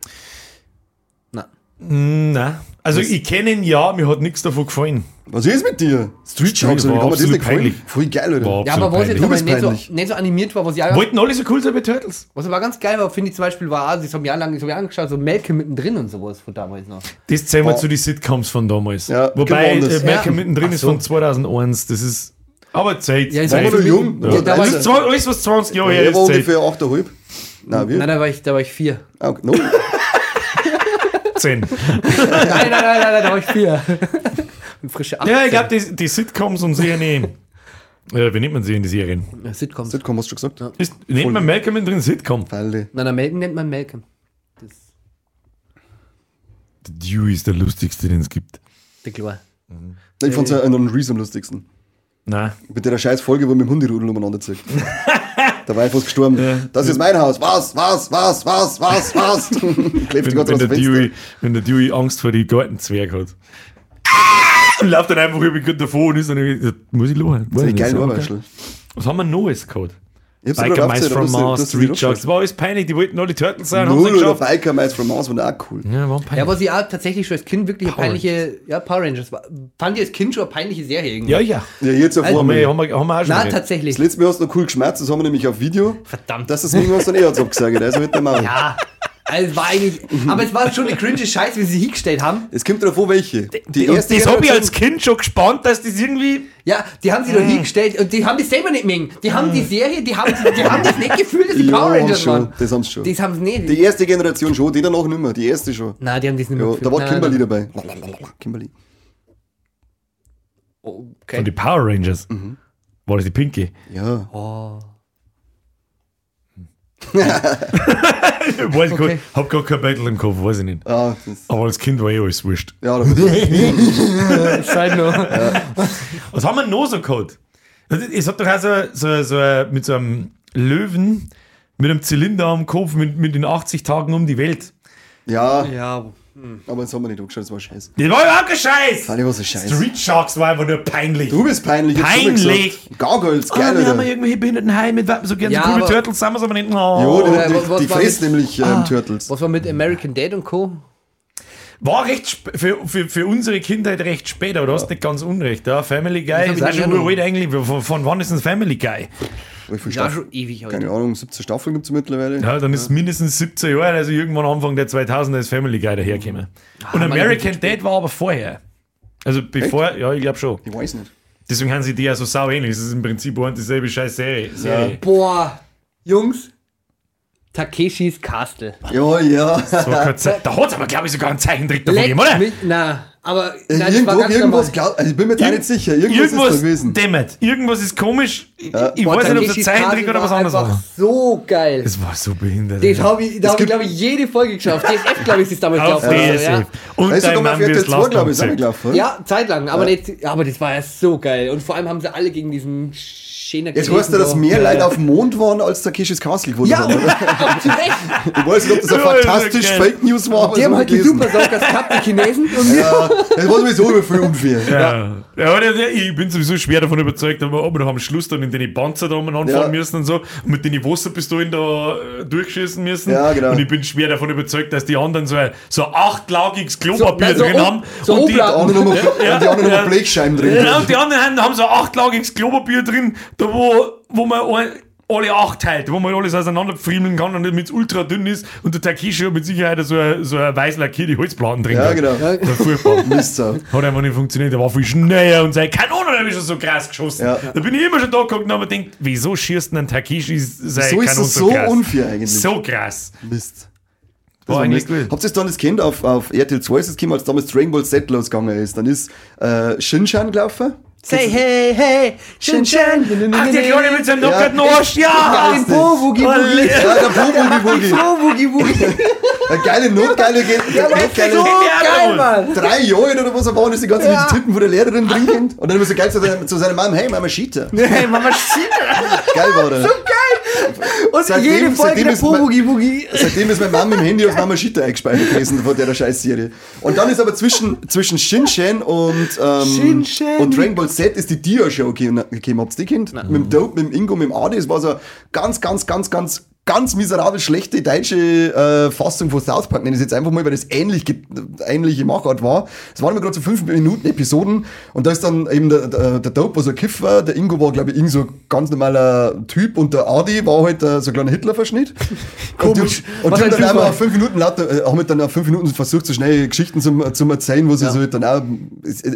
[SPEAKER 2] Na.
[SPEAKER 3] Nein. Also, ich kenne ihn ja, mir hat nichts davon gefallen.
[SPEAKER 1] Was ist mit dir? Street Sharks,
[SPEAKER 3] war
[SPEAKER 1] kann man das
[SPEAKER 3] absolut
[SPEAKER 1] nicht gefallen?
[SPEAKER 3] peinlich.
[SPEAKER 1] Voll geil, oder?
[SPEAKER 3] War
[SPEAKER 2] Ja,
[SPEAKER 3] absolut
[SPEAKER 2] aber wo es jetzt aber nicht so, nicht so animiert war, was ich auch
[SPEAKER 3] Wollten alle so cool sein wie Turtles?
[SPEAKER 2] Was aber ganz geil war, finde ich zum Beispiel, war, also ich habe mir jahrelang ich hab mir angeschaut, so Malcolm mittendrin und sowas von damals noch.
[SPEAKER 3] Das zählen wir zu den Sitcoms von damals.
[SPEAKER 1] Ja,
[SPEAKER 3] Wobei,
[SPEAKER 1] gewonnen das.
[SPEAKER 3] äh, Malcolm
[SPEAKER 2] Ja.
[SPEAKER 3] mittendrin
[SPEAKER 1] Ach
[SPEAKER 3] ist
[SPEAKER 1] so.
[SPEAKER 3] von 2001. Das ist. Aber Zeit.
[SPEAKER 2] Ja, ist
[SPEAKER 3] Zeit.
[SPEAKER 1] Wir noch jung?
[SPEAKER 3] Ja.
[SPEAKER 2] Ja, da war
[SPEAKER 3] das
[SPEAKER 2] ich-
[SPEAKER 3] ist zwei, alles, was 20 Jahre her
[SPEAKER 1] Er war
[SPEAKER 3] ist. Zeit.
[SPEAKER 1] ungefähr 8,5. Nein, wie?
[SPEAKER 2] Nein, da war ich, da war ich vier.
[SPEAKER 1] Ah, okay. no. *laughs*
[SPEAKER 3] 10. *laughs*
[SPEAKER 2] nein, nein, nein, nein, nein, da war ich vier. *laughs* Und frische 18.
[SPEAKER 3] Ja, ich glaube, die, die Sitcoms und Serien. äh, wie nennt man sie in die Serien?
[SPEAKER 2] Ja, Sitcoms.
[SPEAKER 1] Sitcom hast du schon gesagt?
[SPEAKER 3] Ist, nennt man Malcolm mittendrin Sitcom?
[SPEAKER 1] Falle.
[SPEAKER 2] Nein, nein, Malcolm nennt man Malcolm. Das
[SPEAKER 3] Der Dewey ist der lustigste, den es gibt.
[SPEAKER 2] der Klar.
[SPEAKER 1] Ich fand's ja einen Reese am lustigsten.
[SPEAKER 3] Nein.
[SPEAKER 1] Mit der scheiß Folge, wo mit dem Hunderudel umeinander zieht. *laughs* war ich fast gestorben. Das ist mein Haus. Was, was, was, was, was, was? *laughs* Klebt
[SPEAKER 3] Wenn, wenn, der. Dewey, wenn der Dewey Angst vor die Gartenzwerg hat. und läuft dann einfach über davon und ist dann irgendwie, muss ich lachen.
[SPEAKER 1] Das ist Ohrwaschel.
[SPEAKER 3] Was haben wir Neues gehabt?
[SPEAKER 1] Ich hab's
[SPEAKER 3] Biker Mice from
[SPEAKER 1] aber
[SPEAKER 3] Mars,
[SPEAKER 1] die
[SPEAKER 3] Street Sharks. Das war alles peinlich, die wollten alle Turtles sein, sie
[SPEAKER 1] Null oder. Biker Mice from Mars waren auch cool.
[SPEAKER 3] Ja, waren
[SPEAKER 2] Ja,
[SPEAKER 3] peinlich.
[SPEAKER 2] was ich auch tatsächlich schon als Kind wirklich eine
[SPEAKER 3] Power
[SPEAKER 2] peinliche, ja, Power Rangers war. Fand ich als Kind schon eine peinliche Serie irgendwie.
[SPEAKER 3] Ja, ja.
[SPEAKER 1] Ja, jetzt auf
[SPEAKER 2] Also,
[SPEAKER 3] Haben wir, haben wir, haben wir auch schon
[SPEAKER 2] Na,
[SPEAKER 3] geredet.
[SPEAKER 2] tatsächlich.
[SPEAKER 1] Das letzte Mal hast du noch cool geschmerzt, das haben wir nämlich auf Video.
[SPEAKER 2] Verdammt.
[SPEAKER 1] Das ist mir irgendwas dann eher als abgesagt, also mit dem Maul.
[SPEAKER 2] ja. Also es war eigentlich, aber es war schon eine cringe Scheiße, wie sie hingestellt haben.
[SPEAKER 1] Es kommt drauf an, welche. Die
[SPEAKER 3] Und
[SPEAKER 1] erste
[SPEAKER 3] das habe ich als Kind schon gespannt, dass das irgendwie.
[SPEAKER 2] Ja, die haben sie da hingestellt und die haben das selber nicht mengen. Die haben die Serie, die haben, die haben das nicht gefühlt, dass die *laughs*
[SPEAKER 1] Ja,
[SPEAKER 2] Power Rangers
[SPEAKER 1] schon,
[SPEAKER 2] waren.
[SPEAKER 1] das haben sie schon.
[SPEAKER 2] Das haben sie nicht.
[SPEAKER 1] Die erste Generation schon, die danach nicht mehr. Die erste schon.
[SPEAKER 2] Nein, die haben das nicht mehr
[SPEAKER 1] Ja,
[SPEAKER 2] gefühlt.
[SPEAKER 1] da war
[SPEAKER 2] Nein,
[SPEAKER 1] Kimberly
[SPEAKER 2] nein.
[SPEAKER 1] dabei. Kimberly.
[SPEAKER 2] Okay.
[SPEAKER 3] Von die Power Rangers. War das die Pinky?
[SPEAKER 1] Ja.
[SPEAKER 2] Oh.
[SPEAKER 3] Ich *laughs* weiß
[SPEAKER 2] Okay.
[SPEAKER 3] okay. hab gar kein Battle im Kopf, weiß ich nicht.
[SPEAKER 1] Ah,
[SPEAKER 3] Aber als Kind war eh alles wurscht.
[SPEAKER 1] ja, da wird
[SPEAKER 2] Side note.
[SPEAKER 3] Was haben wir noch so gehabt? Es hat doch auch so, so, so ein- mit so einem Löwen mit einem Zylinder am Kopf mit, mit den 80 Tagen um die Welt.
[SPEAKER 1] ja,
[SPEAKER 2] Ja,
[SPEAKER 1] aber das haben wir nicht angeschaut, das war scheiße.
[SPEAKER 3] Das war überhaupt kein Scheiß!
[SPEAKER 1] Alle was ist scheiße.
[SPEAKER 3] Street Sharks war einfach nur peinlich.
[SPEAKER 1] Du bist peinlich. jetzt
[SPEAKER 3] Peinlich.
[SPEAKER 1] Gargoyles,
[SPEAKER 3] Ah,
[SPEAKER 1] geil,
[SPEAKER 3] wir haben
[SPEAKER 1] Alter.
[SPEAKER 3] irgendwelche Behindertenheime, wir so gerne
[SPEAKER 2] Ja,
[SPEAKER 3] so coole
[SPEAKER 2] aber-
[SPEAKER 3] Turtles, sind wir aber nicht.
[SPEAKER 1] Jo,
[SPEAKER 3] Oh.
[SPEAKER 1] die,
[SPEAKER 2] Oder
[SPEAKER 1] die,
[SPEAKER 2] was
[SPEAKER 1] die
[SPEAKER 2] war
[SPEAKER 1] fressen
[SPEAKER 2] mit-
[SPEAKER 1] nämlich ähm, Turtles.
[SPEAKER 2] was war mit American Dad und Co.?
[SPEAKER 3] War recht für, für, für unsere Kindheit recht spät, aber du hast nicht ganz unrecht. Ja, Family Guy ist
[SPEAKER 2] ich nicht
[SPEAKER 3] schon uralt eigentlich. Von, von wann ist ein Family Guy?
[SPEAKER 1] Wie viele
[SPEAKER 2] Ja,
[SPEAKER 1] Staffeln?
[SPEAKER 2] schon ewig heute.
[SPEAKER 1] Keine Ahnung, 17 Staffeln gibt es mittlerweile.
[SPEAKER 3] Ja, dann ist mindestens 17 Jahre, also irgendwann Anfang der 2000er ist Family Guy dahergekommen. Und
[SPEAKER 2] meine
[SPEAKER 3] American Dad war aber vorher. Also bevor, ja, ich glaube schon.
[SPEAKER 1] Ich weiß nicht.
[SPEAKER 3] Deswegen haben sie die ja so sau ähnlich. Es ist im Prinzip eine und dieselbe scheiß Serie. Serie.
[SPEAKER 2] Boah, Jungs. Takeshis Castle.
[SPEAKER 1] Ja, ja.
[SPEAKER 3] Zeit. *laughs* Da hat es aber, glaube ich, sogar einen Zeichentrick davon gegeben, oder?
[SPEAKER 2] mich, na, aber nein, das
[SPEAKER 1] Irgendwo, irgendwas, glaub, also ich bin mir da nicht sicher. Irgendwas,
[SPEAKER 3] Irgendwas
[SPEAKER 1] ist gewesen.
[SPEAKER 3] dämmert. Irgendwas ist komisch. Ich, ich
[SPEAKER 2] Boah,
[SPEAKER 3] weiß nicht, ob es ein Zeichentrick oder was
[SPEAKER 2] war
[SPEAKER 3] anderes war.
[SPEAKER 2] so geil.
[SPEAKER 3] Das war so behindert.
[SPEAKER 2] Das habe ich, da habe ich, glaube ich, jede Folge geschafft. *laughs* DSF, glaube ich, ist damals
[SPEAKER 3] Auf
[SPEAKER 2] gelaufen.
[SPEAKER 3] DSF.
[SPEAKER 2] Ja.
[SPEAKER 3] Und
[SPEAKER 1] ist
[SPEAKER 3] dein Mann
[SPEAKER 1] 2,
[SPEAKER 3] Last
[SPEAKER 1] glaube ich, ist auch
[SPEAKER 3] Konzert.
[SPEAKER 1] gelaufen. oder?
[SPEAKER 2] ja, zeitlang, aber, nicht, aber das war ja so geil. Und vor allem haben sie alle gegen diesen Schäner
[SPEAKER 1] Jetzt weißt du, dass mehr Leute auf dem Mond waren, als Takeshis Castle gewonnen
[SPEAKER 2] Ja,
[SPEAKER 1] haben, oder? *laughs*
[SPEAKER 2] zu Recht.
[SPEAKER 1] Ich weiß nicht, ob das ein
[SPEAKER 3] Ja, ist
[SPEAKER 1] fantastisch. Fake News war. aber
[SPEAKER 2] Die haben halt die. Super Sockers gehabt, die Chinesen. Und.
[SPEAKER 1] Ja, das war sowieso immer viel unfair.
[SPEAKER 3] Ja. ja, aber der- der- ich bin sowieso schwer davon überzeugt, ob wir noch am Schluss dann in den Panzer da umeinander
[SPEAKER 1] Ja.
[SPEAKER 3] fahren müssen und so und mit den Wasserpistolen da äh, durchschießen müssen.
[SPEAKER 1] Ja, genau.
[SPEAKER 3] Und ich bin schwer davon überzeugt, dass die anderen so ein so ein achtlagiges Klopapier
[SPEAKER 2] nein, so
[SPEAKER 3] drin
[SPEAKER 2] Ob-
[SPEAKER 3] haben.
[SPEAKER 2] so
[SPEAKER 3] und die,
[SPEAKER 1] Die anderen mal,
[SPEAKER 3] Ja,
[SPEAKER 1] die anderen
[SPEAKER 3] ja.
[SPEAKER 1] Blechscheiben drin.
[SPEAKER 3] ja, und die anderen haben, haben so ein achtlagiges Klopapier drin, da wo, wo man alle acht teilt, wo man alles auseinanderfriemeln kann und damit es ultra dünn ist und der Takishi hat mit Sicherheit so ein, so ein weiß lackierte Holzplatten drin.
[SPEAKER 1] Ja, genau.
[SPEAKER 3] Das war furchtbar. *laughs* Hat einfach nicht funktioniert, der war viel schneller und seine Kanone habe ich schon so krass geschossen.
[SPEAKER 1] Ja.
[SPEAKER 3] Da bin ich immer schon da geguckt und habe gedacht, wieso schießt denn ein Takishi seine
[SPEAKER 1] So ist
[SPEAKER 3] Kanone
[SPEAKER 1] das so
[SPEAKER 3] krass?
[SPEAKER 1] unfair eigentlich.
[SPEAKER 3] So krass.
[SPEAKER 1] Mist.
[SPEAKER 3] War
[SPEAKER 1] war Mist. Habt ihr das dann das kennt auf, auf RTL 2 ist es gekommen, als damals Dragon Ball Z losgegangen ist? Dann ist äh, Shinshan gelaufen.
[SPEAKER 2] Say hey, hey, Shin Shin.
[SPEAKER 3] Ach, der Kleine mit seinem
[SPEAKER 1] Ja.
[SPEAKER 3] nackerten Arsch, ja!
[SPEAKER 2] Den Po, Woogie Woogie.
[SPEAKER 1] Ja, der Boogie Boogie.
[SPEAKER 2] Po, Woogie Woogie.
[SPEAKER 1] Eine geile Notgeile geht.
[SPEAKER 2] Der war
[SPEAKER 1] Notgeile.
[SPEAKER 2] so geil, Mann.
[SPEAKER 1] Drei Jahre oder was er und ist die ganze
[SPEAKER 2] Ja.
[SPEAKER 1] Titten von der Lehrerin drin. Und dann immer so geil zu, seiner- Mom, hey Mama Cheater.
[SPEAKER 2] Hey, Mama shit.
[SPEAKER 1] Geil war der.
[SPEAKER 2] Und
[SPEAKER 1] Seitdem-
[SPEAKER 2] jede Folge
[SPEAKER 1] seitdem
[SPEAKER 2] der
[SPEAKER 1] ist
[SPEAKER 2] Po,
[SPEAKER 1] mein-
[SPEAKER 2] Woogie Woogie.
[SPEAKER 1] Seitdem ist mein Mom im Handy aus Mama Cheater eingespeichert gewesen von der Scheißserie. Und dann ist aber zwischen, zwischen Shin-Chan und, ähm,
[SPEAKER 2] Shin-Chan.
[SPEAKER 1] und Dragon Ball Z ist die Dia-Show gekommen. Habt ihr die kennt? Mit dem Dope, mit dem Ingo, mit dem Adi. Es war so ganz, ganz, ganz, ganz, ganz miserabel schlechte deutsche äh, Fassung von South Park. Nenne ich es jetzt einfach mal, weil das ähnlich, ähnliche Machart war. Es waren immer gerade so 5 Minuten Episoden und da ist dann eben der, der, der Dope war so ein Kiffer, der Ingo war, glaube ich, irgend so ein ganz normaler Typ und der Adi war halt äh, so ein kleiner Hitler-Verschnitt. *laughs*
[SPEAKER 2] Komisch.
[SPEAKER 1] Und, die
[SPEAKER 2] ein
[SPEAKER 1] haben dann fünf Minuten lauter, äh, haben halt dann auf fünf Minuten versucht, so schnell Geschichten zum, zum erzählen, wo sie so halt dann auch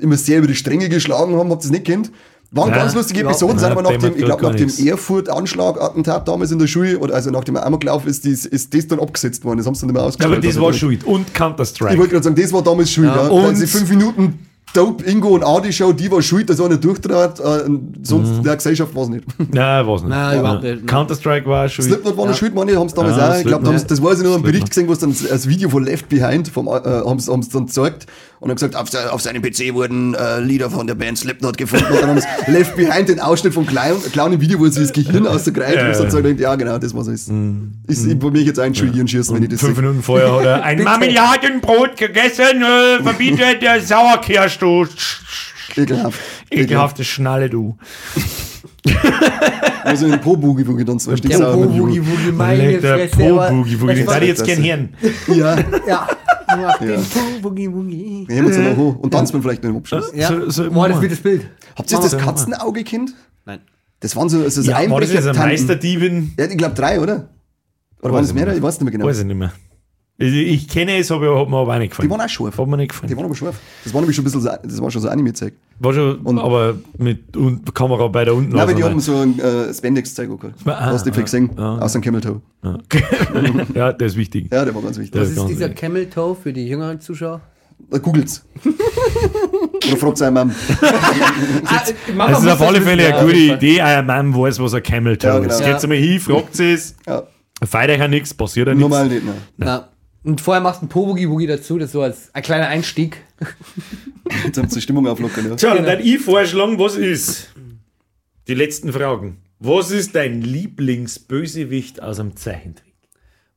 [SPEAKER 1] immer sehr über die Stränge geschlagen haben, habt ihr es nicht kennt? Waren
[SPEAKER 3] Ja,
[SPEAKER 1] ganz lustige Episoden,
[SPEAKER 3] nicht.
[SPEAKER 1] sind aber nach dem, ich glaube, nach dem. Erfurt-Anschlag-Attentat damals in der Schule, oder also nach dem Amoklauf ist, dies, ist das dann abgesetzt worden. Das haben sie dann nicht mehr
[SPEAKER 3] Aber
[SPEAKER 1] ausgestellt.
[SPEAKER 3] das
[SPEAKER 1] Also,
[SPEAKER 3] war
[SPEAKER 1] ich-
[SPEAKER 3] schuld. Und
[SPEAKER 1] Ich
[SPEAKER 3] Counter-Strike.
[SPEAKER 1] wollte gerade sagen, das war damals schuld, ja.
[SPEAKER 3] Und-
[SPEAKER 1] sie fünf Minuten Dope, Ingo und Adi Show, die war schuld, dass einer durchtrat, äh, sonst
[SPEAKER 3] Mhm.
[SPEAKER 1] der Gesellschaft war es nicht. *laughs*
[SPEAKER 3] Nein, war's nicht.
[SPEAKER 2] Nein, überhaupt nicht.
[SPEAKER 3] Counter-Strike war schuld.
[SPEAKER 1] Slipknot war noch schuld, meine ich, haben es damals
[SPEAKER 3] Ja,
[SPEAKER 1] auch. Ich glaube, das weiß ich noch einen Bericht gesehen, wo es dann das Video von Left Behind vom, äh, haben sie dann gezeigt und haben gesagt, auf, auf seinem PC wurden äh, Lieder von der Band Slipknot gefunden und dann haben sie Left Behind den Ausschnitt vom kleinen, kleinen Video, wo sie das Gehirn ausgreift
[SPEAKER 3] Ja,
[SPEAKER 1] und so
[SPEAKER 3] ja.
[SPEAKER 1] gesagt, ja genau, das was es ist. Ist ich will mich jetzt einschuldigen schießen, wenn ich das
[SPEAKER 3] Fünf. Minuten vorher hat er *laughs* ein Marmeladenbrot gegessen, äh, verbietet der Sauerkirsch, du Sch- Sch-
[SPEAKER 1] Ekelhaft.
[SPEAKER 3] Ekelhafte Schnalle, du.
[SPEAKER 1] Also in den Po-Boogie, wo ich dann zwei Stück
[SPEAKER 2] Der
[SPEAKER 1] sauer mit
[SPEAKER 2] Po-Boogie, Boogie, meine Fresse. aber-
[SPEAKER 3] Po-Boogie, Boogie.
[SPEAKER 2] das
[SPEAKER 3] Das
[SPEAKER 2] war-
[SPEAKER 3] hätte ich jetzt gern hören.
[SPEAKER 1] Ja,
[SPEAKER 2] Ja, den Po-Boogie, Boogie.
[SPEAKER 1] wir heben uns noch hoch und tanzen wir vielleicht noch im Abschluss.
[SPEAKER 2] Ja,
[SPEAKER 3] So- so-
[SPEAKER 2] boah, das wird das Bild.
[SPEAKER 1] Habt ihr das
[SPEAKER 3] Ja.
[SPEAKER 1] Katzenauge-Kind?
[SPEAKER 2] Nein.
[SPEAKER 1] Das waren so, also so
[SPEAKER 3] Ja, war das jetzt ein. Meisterdiebin?
[SPEAKER 1] Ja, ich glaube drei, oder? Oder waren es mehrere? Ich weiß nicht mehr genau.
[SPEAKER 3] Weiß ich nicht mehr. Ich, ich kenne es, aber hat mir aber auch nicht gefallen.
[SPEAKER 1] Die waren auch scharf.
[SPEAKER 3] Hat mir nicht
[SPEAKER 1] Die
[SPEAKER 3] gefallen.
[SPEAKER 1] waren aber scharf. Das war nämlich schon ein bisschen so, das war schon so Anime-Zeug.
[SPEAKER 3] War schon,
[SPEAKER 1] Und-
[SPEAKER 3] aber mit und Kamera bei der unten.
[SPEAKER 1] Nein, aber die haben so ein äh, Spandex-Zeug gehabt.
[SPEAKER 3] Ah,
[SPEAKER 1] hast du vielleicht gesehen?
[SPEAKER 3] ah,
[SPEAKER 1] Aus dem Camel Toe. *laughs*
[SPEAKER 3] ja, das ist wichtig.
[SPEAKER 1] Ja, der war ganz wichtig.
[SPEAKER 3] Das
[SPEAKER 2] Was ist dieser. Camel Toe für die jüngeren Zuschauer?
[SPEAKER 1] Googelt's. *laughs* Oder fragt seine Mom.
[SPEAKER 2] Ah,
[SPEAKER 3] Das ist auf alle Fälle eine gute Idee. Euer Mann weiß, was ein Camel Toe
[SPEAKER 1] Ja, genau.
[SPEAKER 3] ist.
[SPEAKER 2] Ja.
[SPEAKER 3] Geht's einmal hin, fragt sie es.
[SPEAKER 1] Ja,
[SPEAKER 3] Feiert euch auch nichts, passiert ja nichts.
[SPEAKER 1] normal nicht, ne.
[SPEAKER 2] Na. Und vorher machst du einen Po-Boogie-Boogie dazu, das so als ein kleiner Einstieg.
[SPEAKER 1] Jetzt habt ihr die Stimmung auflockern, ja.
[SPEAKER 3] Tja, dann würde ich vorschlagen, was ist? Die letzten Fragen. Was ist dein Lieblingsbösewicht aus einem Zeichentrick?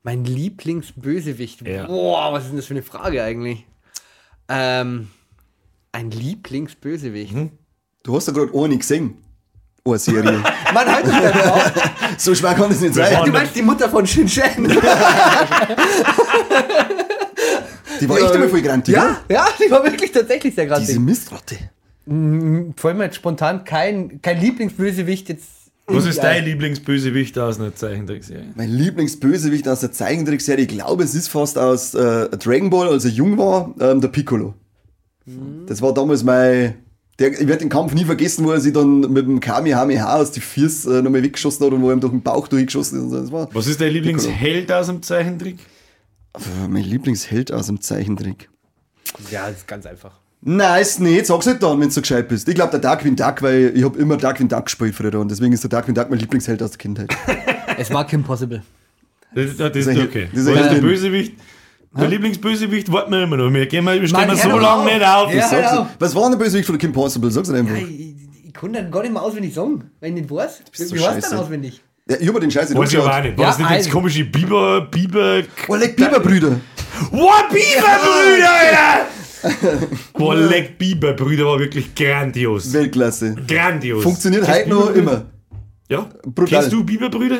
[SPEAKER 2] Mein Lieblingsbösewicht.
[SPEAKER 3] Ja.
[SPEAKER 2] Boah, was ist denn das für eine Frage eigentlich? Ähm, ein Lieblingsbösewicht.
[SPEAKER 1] Du hast ja gerade eine gesehen. Eine Serie. *laughs*
[SPEAKER 2] Mann, halt dich da drauf.
[SPEAKER 1] so schwer kann es nicht sein.
[SPEAKER 2] Du meinst die Mutter von Shin Shen? *laughs*
[SPEAKER 1] Die war echt immer voll grantig,
[SPEAKER 2] Ja, ja, die war wirklich tatsächlich sehr
[SPEAKER 1] ne? Diese
[SPEAKER 2] grantig.
[SPEAKER 1] Mistratte.
[SPEAKER 2] Vor allem jetzt spontan kein, kein Lieblingsbösewicht jetzt.
[SPEAKER 3] Was ist dein Lieblingsbösewicht aus einer Zeichentrickserie?
[SPEAKER 1] Mein Lieblingsbösewicht aus der Zeichentrickserie, ich glaube, es ist fast aus äh, Dragon Ball, als er jung war, ähm, der Piccolo. Das war damals mein. Der, ich werde den Kampf nie vergessen, wo er sich dann mit dem Kamehameha aus die Füße äh, nochmal weggeschossen hat und wo er ihm durch den Bauch durchgeschossen ist. Und so. Das war
[SPEAKER 3] Was ist dein Lieblingsheld aus dem Zeichentrick?
[SPEAKER 1] mein Lieblingsheld aus dem Zeichentrick.
[SPEAKER 2] Ja, das ist ganz einfach.
[SPEAKER 1] Nein, ist nicht. Sag's nicht dann, wenn du so gescheit bist. Ich glaube, der Darkwing Duck, weil ich habe immer Darkwing Duck gespielt früher und deswegen ist der Darkwing Duck mein Lieblingsheld aus der Kindheit.
[SPEAKER 2] Es war Kim Possible.
[SPEAKER 3] Das, das ist
[SPEAKER 1] Dieser Held-
[SPEAKER 3] okay. Was ist der. Bösewicht? Der Lieblingsbösewicht warten wir immer noch. Wir, gehen mal, wir stehen
[SPEAKER 2] Mann,
[SPEAKER 3] mal so lange nicht auf.
[SPEAKER 2] Ja.
[SPEAKER 1] Nicht. Was war denn der Bösewicht von der Kim Possible? Sag's nicht einfach.
[SPEAKER 2] Ich, ich, ich kann dann gar nicht mehr auswendig sagen, wenn ich nicht weiß.
[SPEAKER 1] bist so
[SPEAKER 2] Wie heißt dann auswendig?
[SPEAKER 1] Ja, ich hab mir den Scheiß nicht
[SPEAKER 3] Weiß ich aber auch nicht. War
[SPEAKER 2] Ja,
[SPEAKER 3] das nicht das
[SPEAKER 2] also-
[SPEAKER 3] komische Biber, Biber...
[SPEAKER 1] Oh, leck Biberbrüder.
[SPEAKER 3] What, Biberbrüder, Alter! *laughs* Boah, leck Biberbrüder war wirklich grandios.
[SPEAKER 1] Weltklasse.
[SPEAKER 3] Grandios.
[SPEAKER 1] Funktioniert heute noch immer.
[SPEAKER 3] Ja?
[SPEAKER 1] Brutal.
[SPEAKER 3] Kennst du Biberbrüder?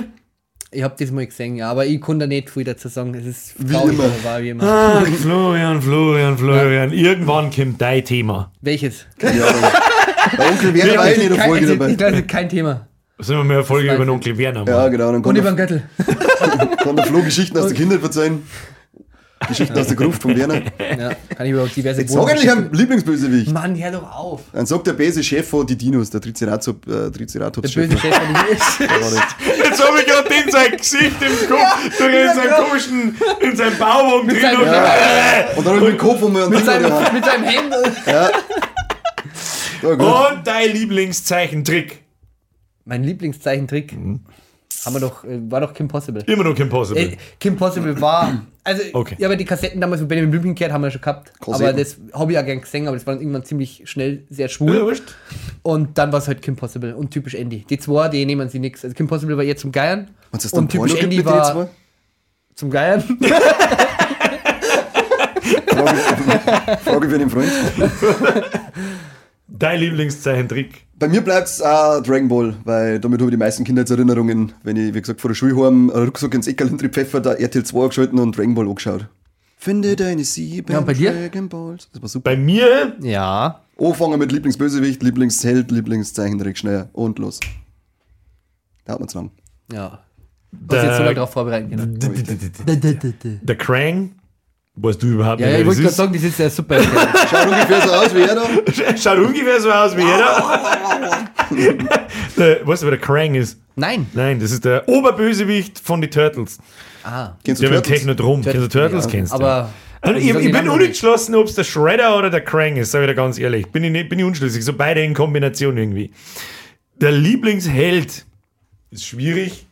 [SPEAKER 2] Ich hab das mal gesehen, ja, aber ich kann da nicht viel dazu sagen. Es ist
[SPEAKER 1] Wie
[SPEAKER 2] traurig, war wie immer.
[SPEAKER 3] Ach, Florian, Florian, Florian. Irgendwann kommt dein Thema.
[SPEAKER 2] Welches?
[SPEAKER 1] Ja, der Onkel Werner war eh nicht in der
[SPEAKER 2] Kein,
[SPEAKER 1] Folge
[SPEAKER 2] also,
[SPEAKER 1] dabei.
[SPEAKER 2] ich glaube, kein Thema.
[SPEAKER 3] Sollen wir mal eine Folge über den
[SPEAKER 2] ich.
[SPEAKER 3] Onkel Werner
[SPEAKER 1] Ja, genau. Dann
[SPEAKER 2] Und über den Göttel. *laughs*
[SPEAKER 1] kann der Flo Geschichten aus der Kindheit verzeihen. Geschichten aus der Gruft von Werner.
[SPEAKER 2] Ja, kann ich über diverse
[SPEAKER 1] Jetzt sag endlich einen Lieblingsbösewicht.
[SPEAKER 2] Mann, hör doch auf.
[SPEAKER 1] Dann sagt der böse Chef von die Dinos, der Triceratops, äh,
[SPEAKER 2] Der
[SPEAKER 1] Triceratops-Chef.
[SPEAKER 2] böse Chef von dir ist. *laughs*
[SPEAKER 1] Der war nicht.
[SPEAKER 3] Jetzt habe ich gerade in sein Gesicht im Kopf, ja, in seinem komischen, in seinem Bauwagen drin.
[SPEAKER 2] seinem-
[SPEAKER 3] und,
[SPEAKER 1] Ja. Und dann hab ich den Kopf um mir
[SPEAKER 2] Mit seinem, mit seinem Hemd.
[SPEAKER 1] Ja, *laughs*
[SPEAKER 3] und dein Lieblingszeichentrick.
[SPEAKER 2] Mein Lieblingszeichentrick.
[SPEAKER 1] Mhm.
[SPEAKER 2] Haben wir doch, äh, war doch Kim Possible.
[SPEAKER 3] Immer noch Impossible.
[SPEAKER 2] Äh, Kim Possible war. Also, *clears throat*
[SPEAKER 3] Okay.
[SPEAKER 2] ja, aber die Kassetten damals von Benjamin Blümchenkehrt haben wir schon gehabt.
[SPEAKER 1] Kassetten.
[SPEAKER 2] Aber das habe ich ja gern gesehen, aber das war dann irgendwann ziemlich schnell sehr schwul.
[SPEAKER 3] Ja, wurscht.
[SPEAKER 2] Und dann war es halt Kim Possible und typisch Andy. Die zwei, die nehmen sie nix. Also Kim Possible war eher zum Geiern.
[SPEAKER 1] Das dann
[SPEAKER 2] und typisch
[SPEAKER 1] Porno
[SPEAKER 2] Andy
[SPEAKER 1] mit
[SPEAKER 2] war
[SPEAKER 1] zwei?
[SPEAKER 2] zum Geiern. *laughs* *laughs*
[SPEAKER 1] Frage, Frage für den Freund. *laughs*
[SPEAKER 3] Dein Lieblingszeichentrick.
[SPEAKER 1] Bei mir bleibt es auch Dragon Ball, weil damit habe ich die meisten Kindheitserinnerungen, wenn ich, wie gesagt, vor der Schule heim Rucksack ins Eckerl Pfeffer, da RTL 2 angeschalten und Dragon Ball angeschaut. Finde deine sieben
[SPEAKER 2] Ja, bei dir?
[SPEAKER 1] Dragon Balls. Das war super.
[SPEAKER 3] Bei mir,
[SPEAKER 2] Ja.
[SPEAKER 1] Anfangen mit Lieblingsbösewicht, Lieblingsheld, Lieblingszeichentrick, schnell und los. Da hat man lang.
[SPEAKER 2] Ja. Du jetzt so lange darauf vorbereiten
[SPEAKER 3] d- der Krang, weißt du überhaupt
[SPEAKER 2] Ja, ja, ich
[SPEAKER 3] nicht,
[SPEAKER 2] wollte gerade sagen, das ist ja super.
[SPEAKER 1] Schaut ungefähr so aus wie er da.
[SPEAKER 3] Schaut ungefähr so aus wie jeder. *laughs* der, weißt du, wer der Krang ist?
[SPEAKER 2] Nein.
[SPEAKER 3] Nein, das ist der Oberbösewicht von den Turtles.
[SPEAKER 2] Ah.
[SPEAKER 1] Kennst du
[SPEAKER 3] Der
[SPEAKER 1] Turtles?
[SPEAKER 3] Technodrom. Kennst du Turtles?
[SPEAKER 2] Ja,
[SPEAKER 3] Kennst du?
[SPEAKER 2] Aber.
[SPEAKER 3] Also ich, ich bin
[SPEAKER 2] nicht.
[SPEAKER 3] unentschlossen, ob es der Shredder oder der Krang ist, sag ich dir ganz ehrlich. Bin ich, nicht, bin ich unschlüssig. So beide in Kombination irgendwie. Der Lieblingsheld ist schwierig.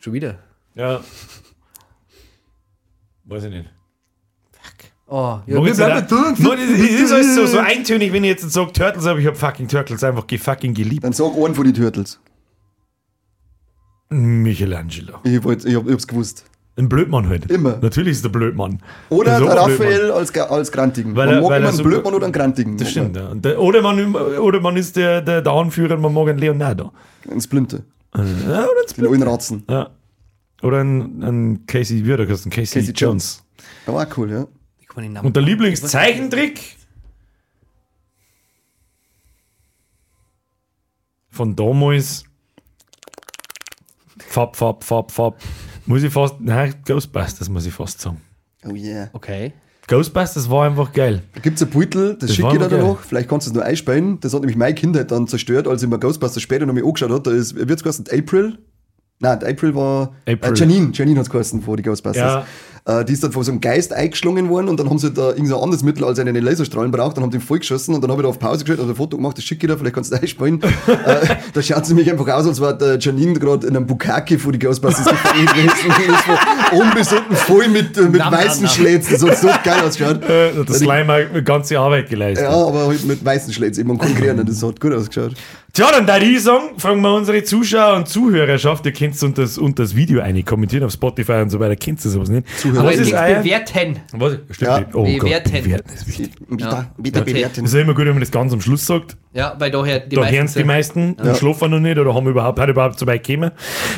[SPEAKER 2] Schon wieder.
[SPEAKER 3] Ja. Weiß ich nicht.
[SPEAKER 2] Oh, ja,
[SPEAKER 3] Mag
[SPEAKER 2] wir bleiben
[SPEAKER 3] nicht-
[SPEAKER 2] durch.
[SPEAKER 3] Nur, das ist- alles so, so eintönig, wenn ich jetzt sage Turtles, aber ich habe fucking Turtles einfach ge- fucking geliebt.
[SPEAKER 1] Dann sag einen von den Turtles.
[SPEAKER 3] Michelangelo.
[SPEAKER 1] Ich, wollt, ich, hab, ich hab's gewusst.
[SPEAKER 3] Ein Blödmann halt.
[SPEAKER 1] Immer.
[SPEAKER 3] Natürlich ist der Blödmann.
[SPEAKER 1] Oder
[SPEAKER 3] ist
[SPEAKER 1] der
[SPEAKER 3] ein Blödmann.
[SPEAKER 1] Raphael als, als Grantigen.
[SPEAKER 3] Weil
[SPEAKER 1] man
[SPEAKER 3] er-
[SPEAKER 1] mag
[SPEAKER 3] weil
[SPEAKER 1] immer
[SPEAKER 3] er
[SPEAKER 1] einen
[SPEAKER 3] so-
[SPEAKER 1] Blödmann oder einen Grantigen.
[SPEAKER 3] Das stimmt, ja. Und der- Oder man, oder man ist der, der, der Anführer, man mag einen Leonardo.
[SPEAKER 1] Ins Blinte.
[SPEAKER 3] Ja, oder, ein
[SPEAKER 1] Den alten Ratzen.
[SPEAKER 3] ja. oder ein, ein Casey, wie hat er? Casey,
[SPEAKER 1] Casey
[SPEAKER 3] Jones.
[SPEAKER 1] Der war auch cool, ja.
[SPEAKER 3] Und der Lieblingszeichentrick von damals. Fab, Fab, Fab, Fab. Muss ich fast, nein, Ghostbusters muss ich fast sagen.
[SPEAKER 1] Oh yeah.
[SPEAKER 2] Okay.
[SPEAKER 3] Ghostbusters war einfach geil.
[SPEAKER 1] Da gibt es ein Beutel, das,
[SPEAKER 3] Das
[SPEAKER 1] schicke ich dir noch. Vielleicht kannst du es nur einspielen. Das hat nämlich meine Kindheit dann zerstört, als ich mir Ghostbusters später noch mal angeschaut habe. Da hat's geheißen? April? Nein, April war.
[SPEAKER 3] April.
[SPEAKER 1] Äh, Janine. Janine hat es geheißen vor die Ghostbusters. Äh, die ist dann von so einem Geist eingeschlungen worden und dann haben sie da irgendein anderes Mittel als einen Laserstrahlen braucht. Dann haben die ihn vollgeschossen und dann habe ich da auf Pause gestellt und ein Foto gemacht, das schicke ich dir, vielleicht kannst du das einspielen. *laughs* äh, da schaut sie mich einfach aus, als war der Janine gerade in einem Bukake vor die Ghostbusters gefangen gewesen und unten voll mit, äh, mit
[SPEAKER 2] Nam,
[SPEAKER 1] weißen. Das hat so geil ausgeschaut. *laughs*
[SPEAKER 3] Äh, das Slime hat eine ganze Arbeit geleistet.
[SPEAKER 1] Ja, aber halt mit weißen Schlätzen, eben und konkurrieren, das hat gut ausgeschaut.
[SPEAKER 3] Tja, dann da ich sagen, fragen wir unsere Zuschauer und Zuhörerschaft, ihr könnt unter das, unter das Video eine kommentieren auf Spotify und so weiter, kennt ihr sowas nicht?
[SPEAKER 1] Zuhörer.
[SPEAKER 2] Aber
[SPEAKER 3] Was
[SPEAKER 2] es
[SPEAKER 3] ist
[SPEAKER 2] gibt
[SPEAKER 3] euer?
[SPEAKER 2] bewerten.
[SPEAKER 3] Was? Stimmt
[SPEAKER 1] Ja.
[SPEAKER 3] Oh
[SPEAKER 2] Bewerten.
[SPEAKER 3] Gott, bewerten ist wichtig.
[SPEAKER 1] Bitte,
[SPEAKER 2] Ja.
[SPEAKER 1] bitte
[SPEAKER 2] Okay.
[SPEAKER 1] bewerten.
[SPEAKER 3] Das ist immer gut, wenn man das ganz am Schluss sagt.
[SPEAKER 2] Ja, weil daher die
[SPEAKER 3] Da hören es die meisten und schlafen noch nicht oder haben überhaupt, hat überhaupt so weit gekommen.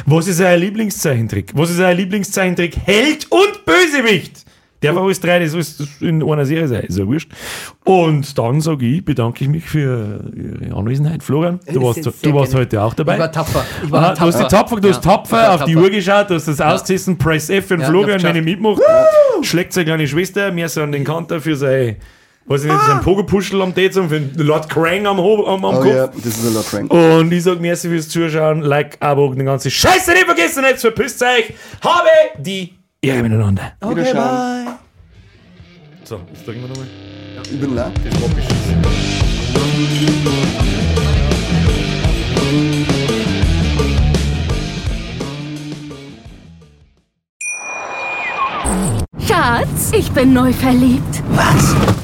[SPEAKER 3] Was ist euer Lieblingszeichentrick? Was ist euer Lieblingszeichentrick? Held und Bösewicht! Der war alles drei, das ist in einer Serie sein, ist ja wurscht. Und dann sage ich, bedanke ich mich für Ihre Anwesenheit, Florian. Du warst, du warst heute auch dabei.
[SPEAKER 2] Ich war tapfer. Ich war
[SPEAKER 3] du hast die tapfer, du hast
[SPEAKER 2] Ja,
[SPEAKER 3] tapfer
[SPEAKER 2] war
[SPEAKER 3] auf die
[SPEAKER 2] tapfer.
[SPEAKER 3] Uhr geschaut, du hast das ausgesessen, Press F für den
[SPEAKER 2] Ja,
[SPEAKER 3] Florian, wenn ich mitmache. Schlägt seine kleine Schwester, mir so an den Kanter für sein, weiß ich nicht,
[SPEAKER 2] Ah.
[SPEAKER 3] sein Pogopuschel am Dez und für den Lord Krang am, Ho- am, am
[SPEAKER 1] Oh
[SPEAKER 3] Kopf.
[SPEAKER 1] ja, das ist ein Lord Frank.
[SPEAKER 3] Und ich sag merci fürs Zuschauen, Like, Abo, den ganzen Scheiße nicht vergessen, jetzt verpisst euch. Habe die Ehre miteinander.
[SPEAKER 2] Okay, bye.
[SPEAKER 3] So, jetzt drücken wir nochmal.
[SPEAKER 1] Ich bin leer.
[SPEAKER 3] Beschissen.
[SPEAKER 4] Schatz, ich bin neu verliebt.
[SPEAKER 5] Was?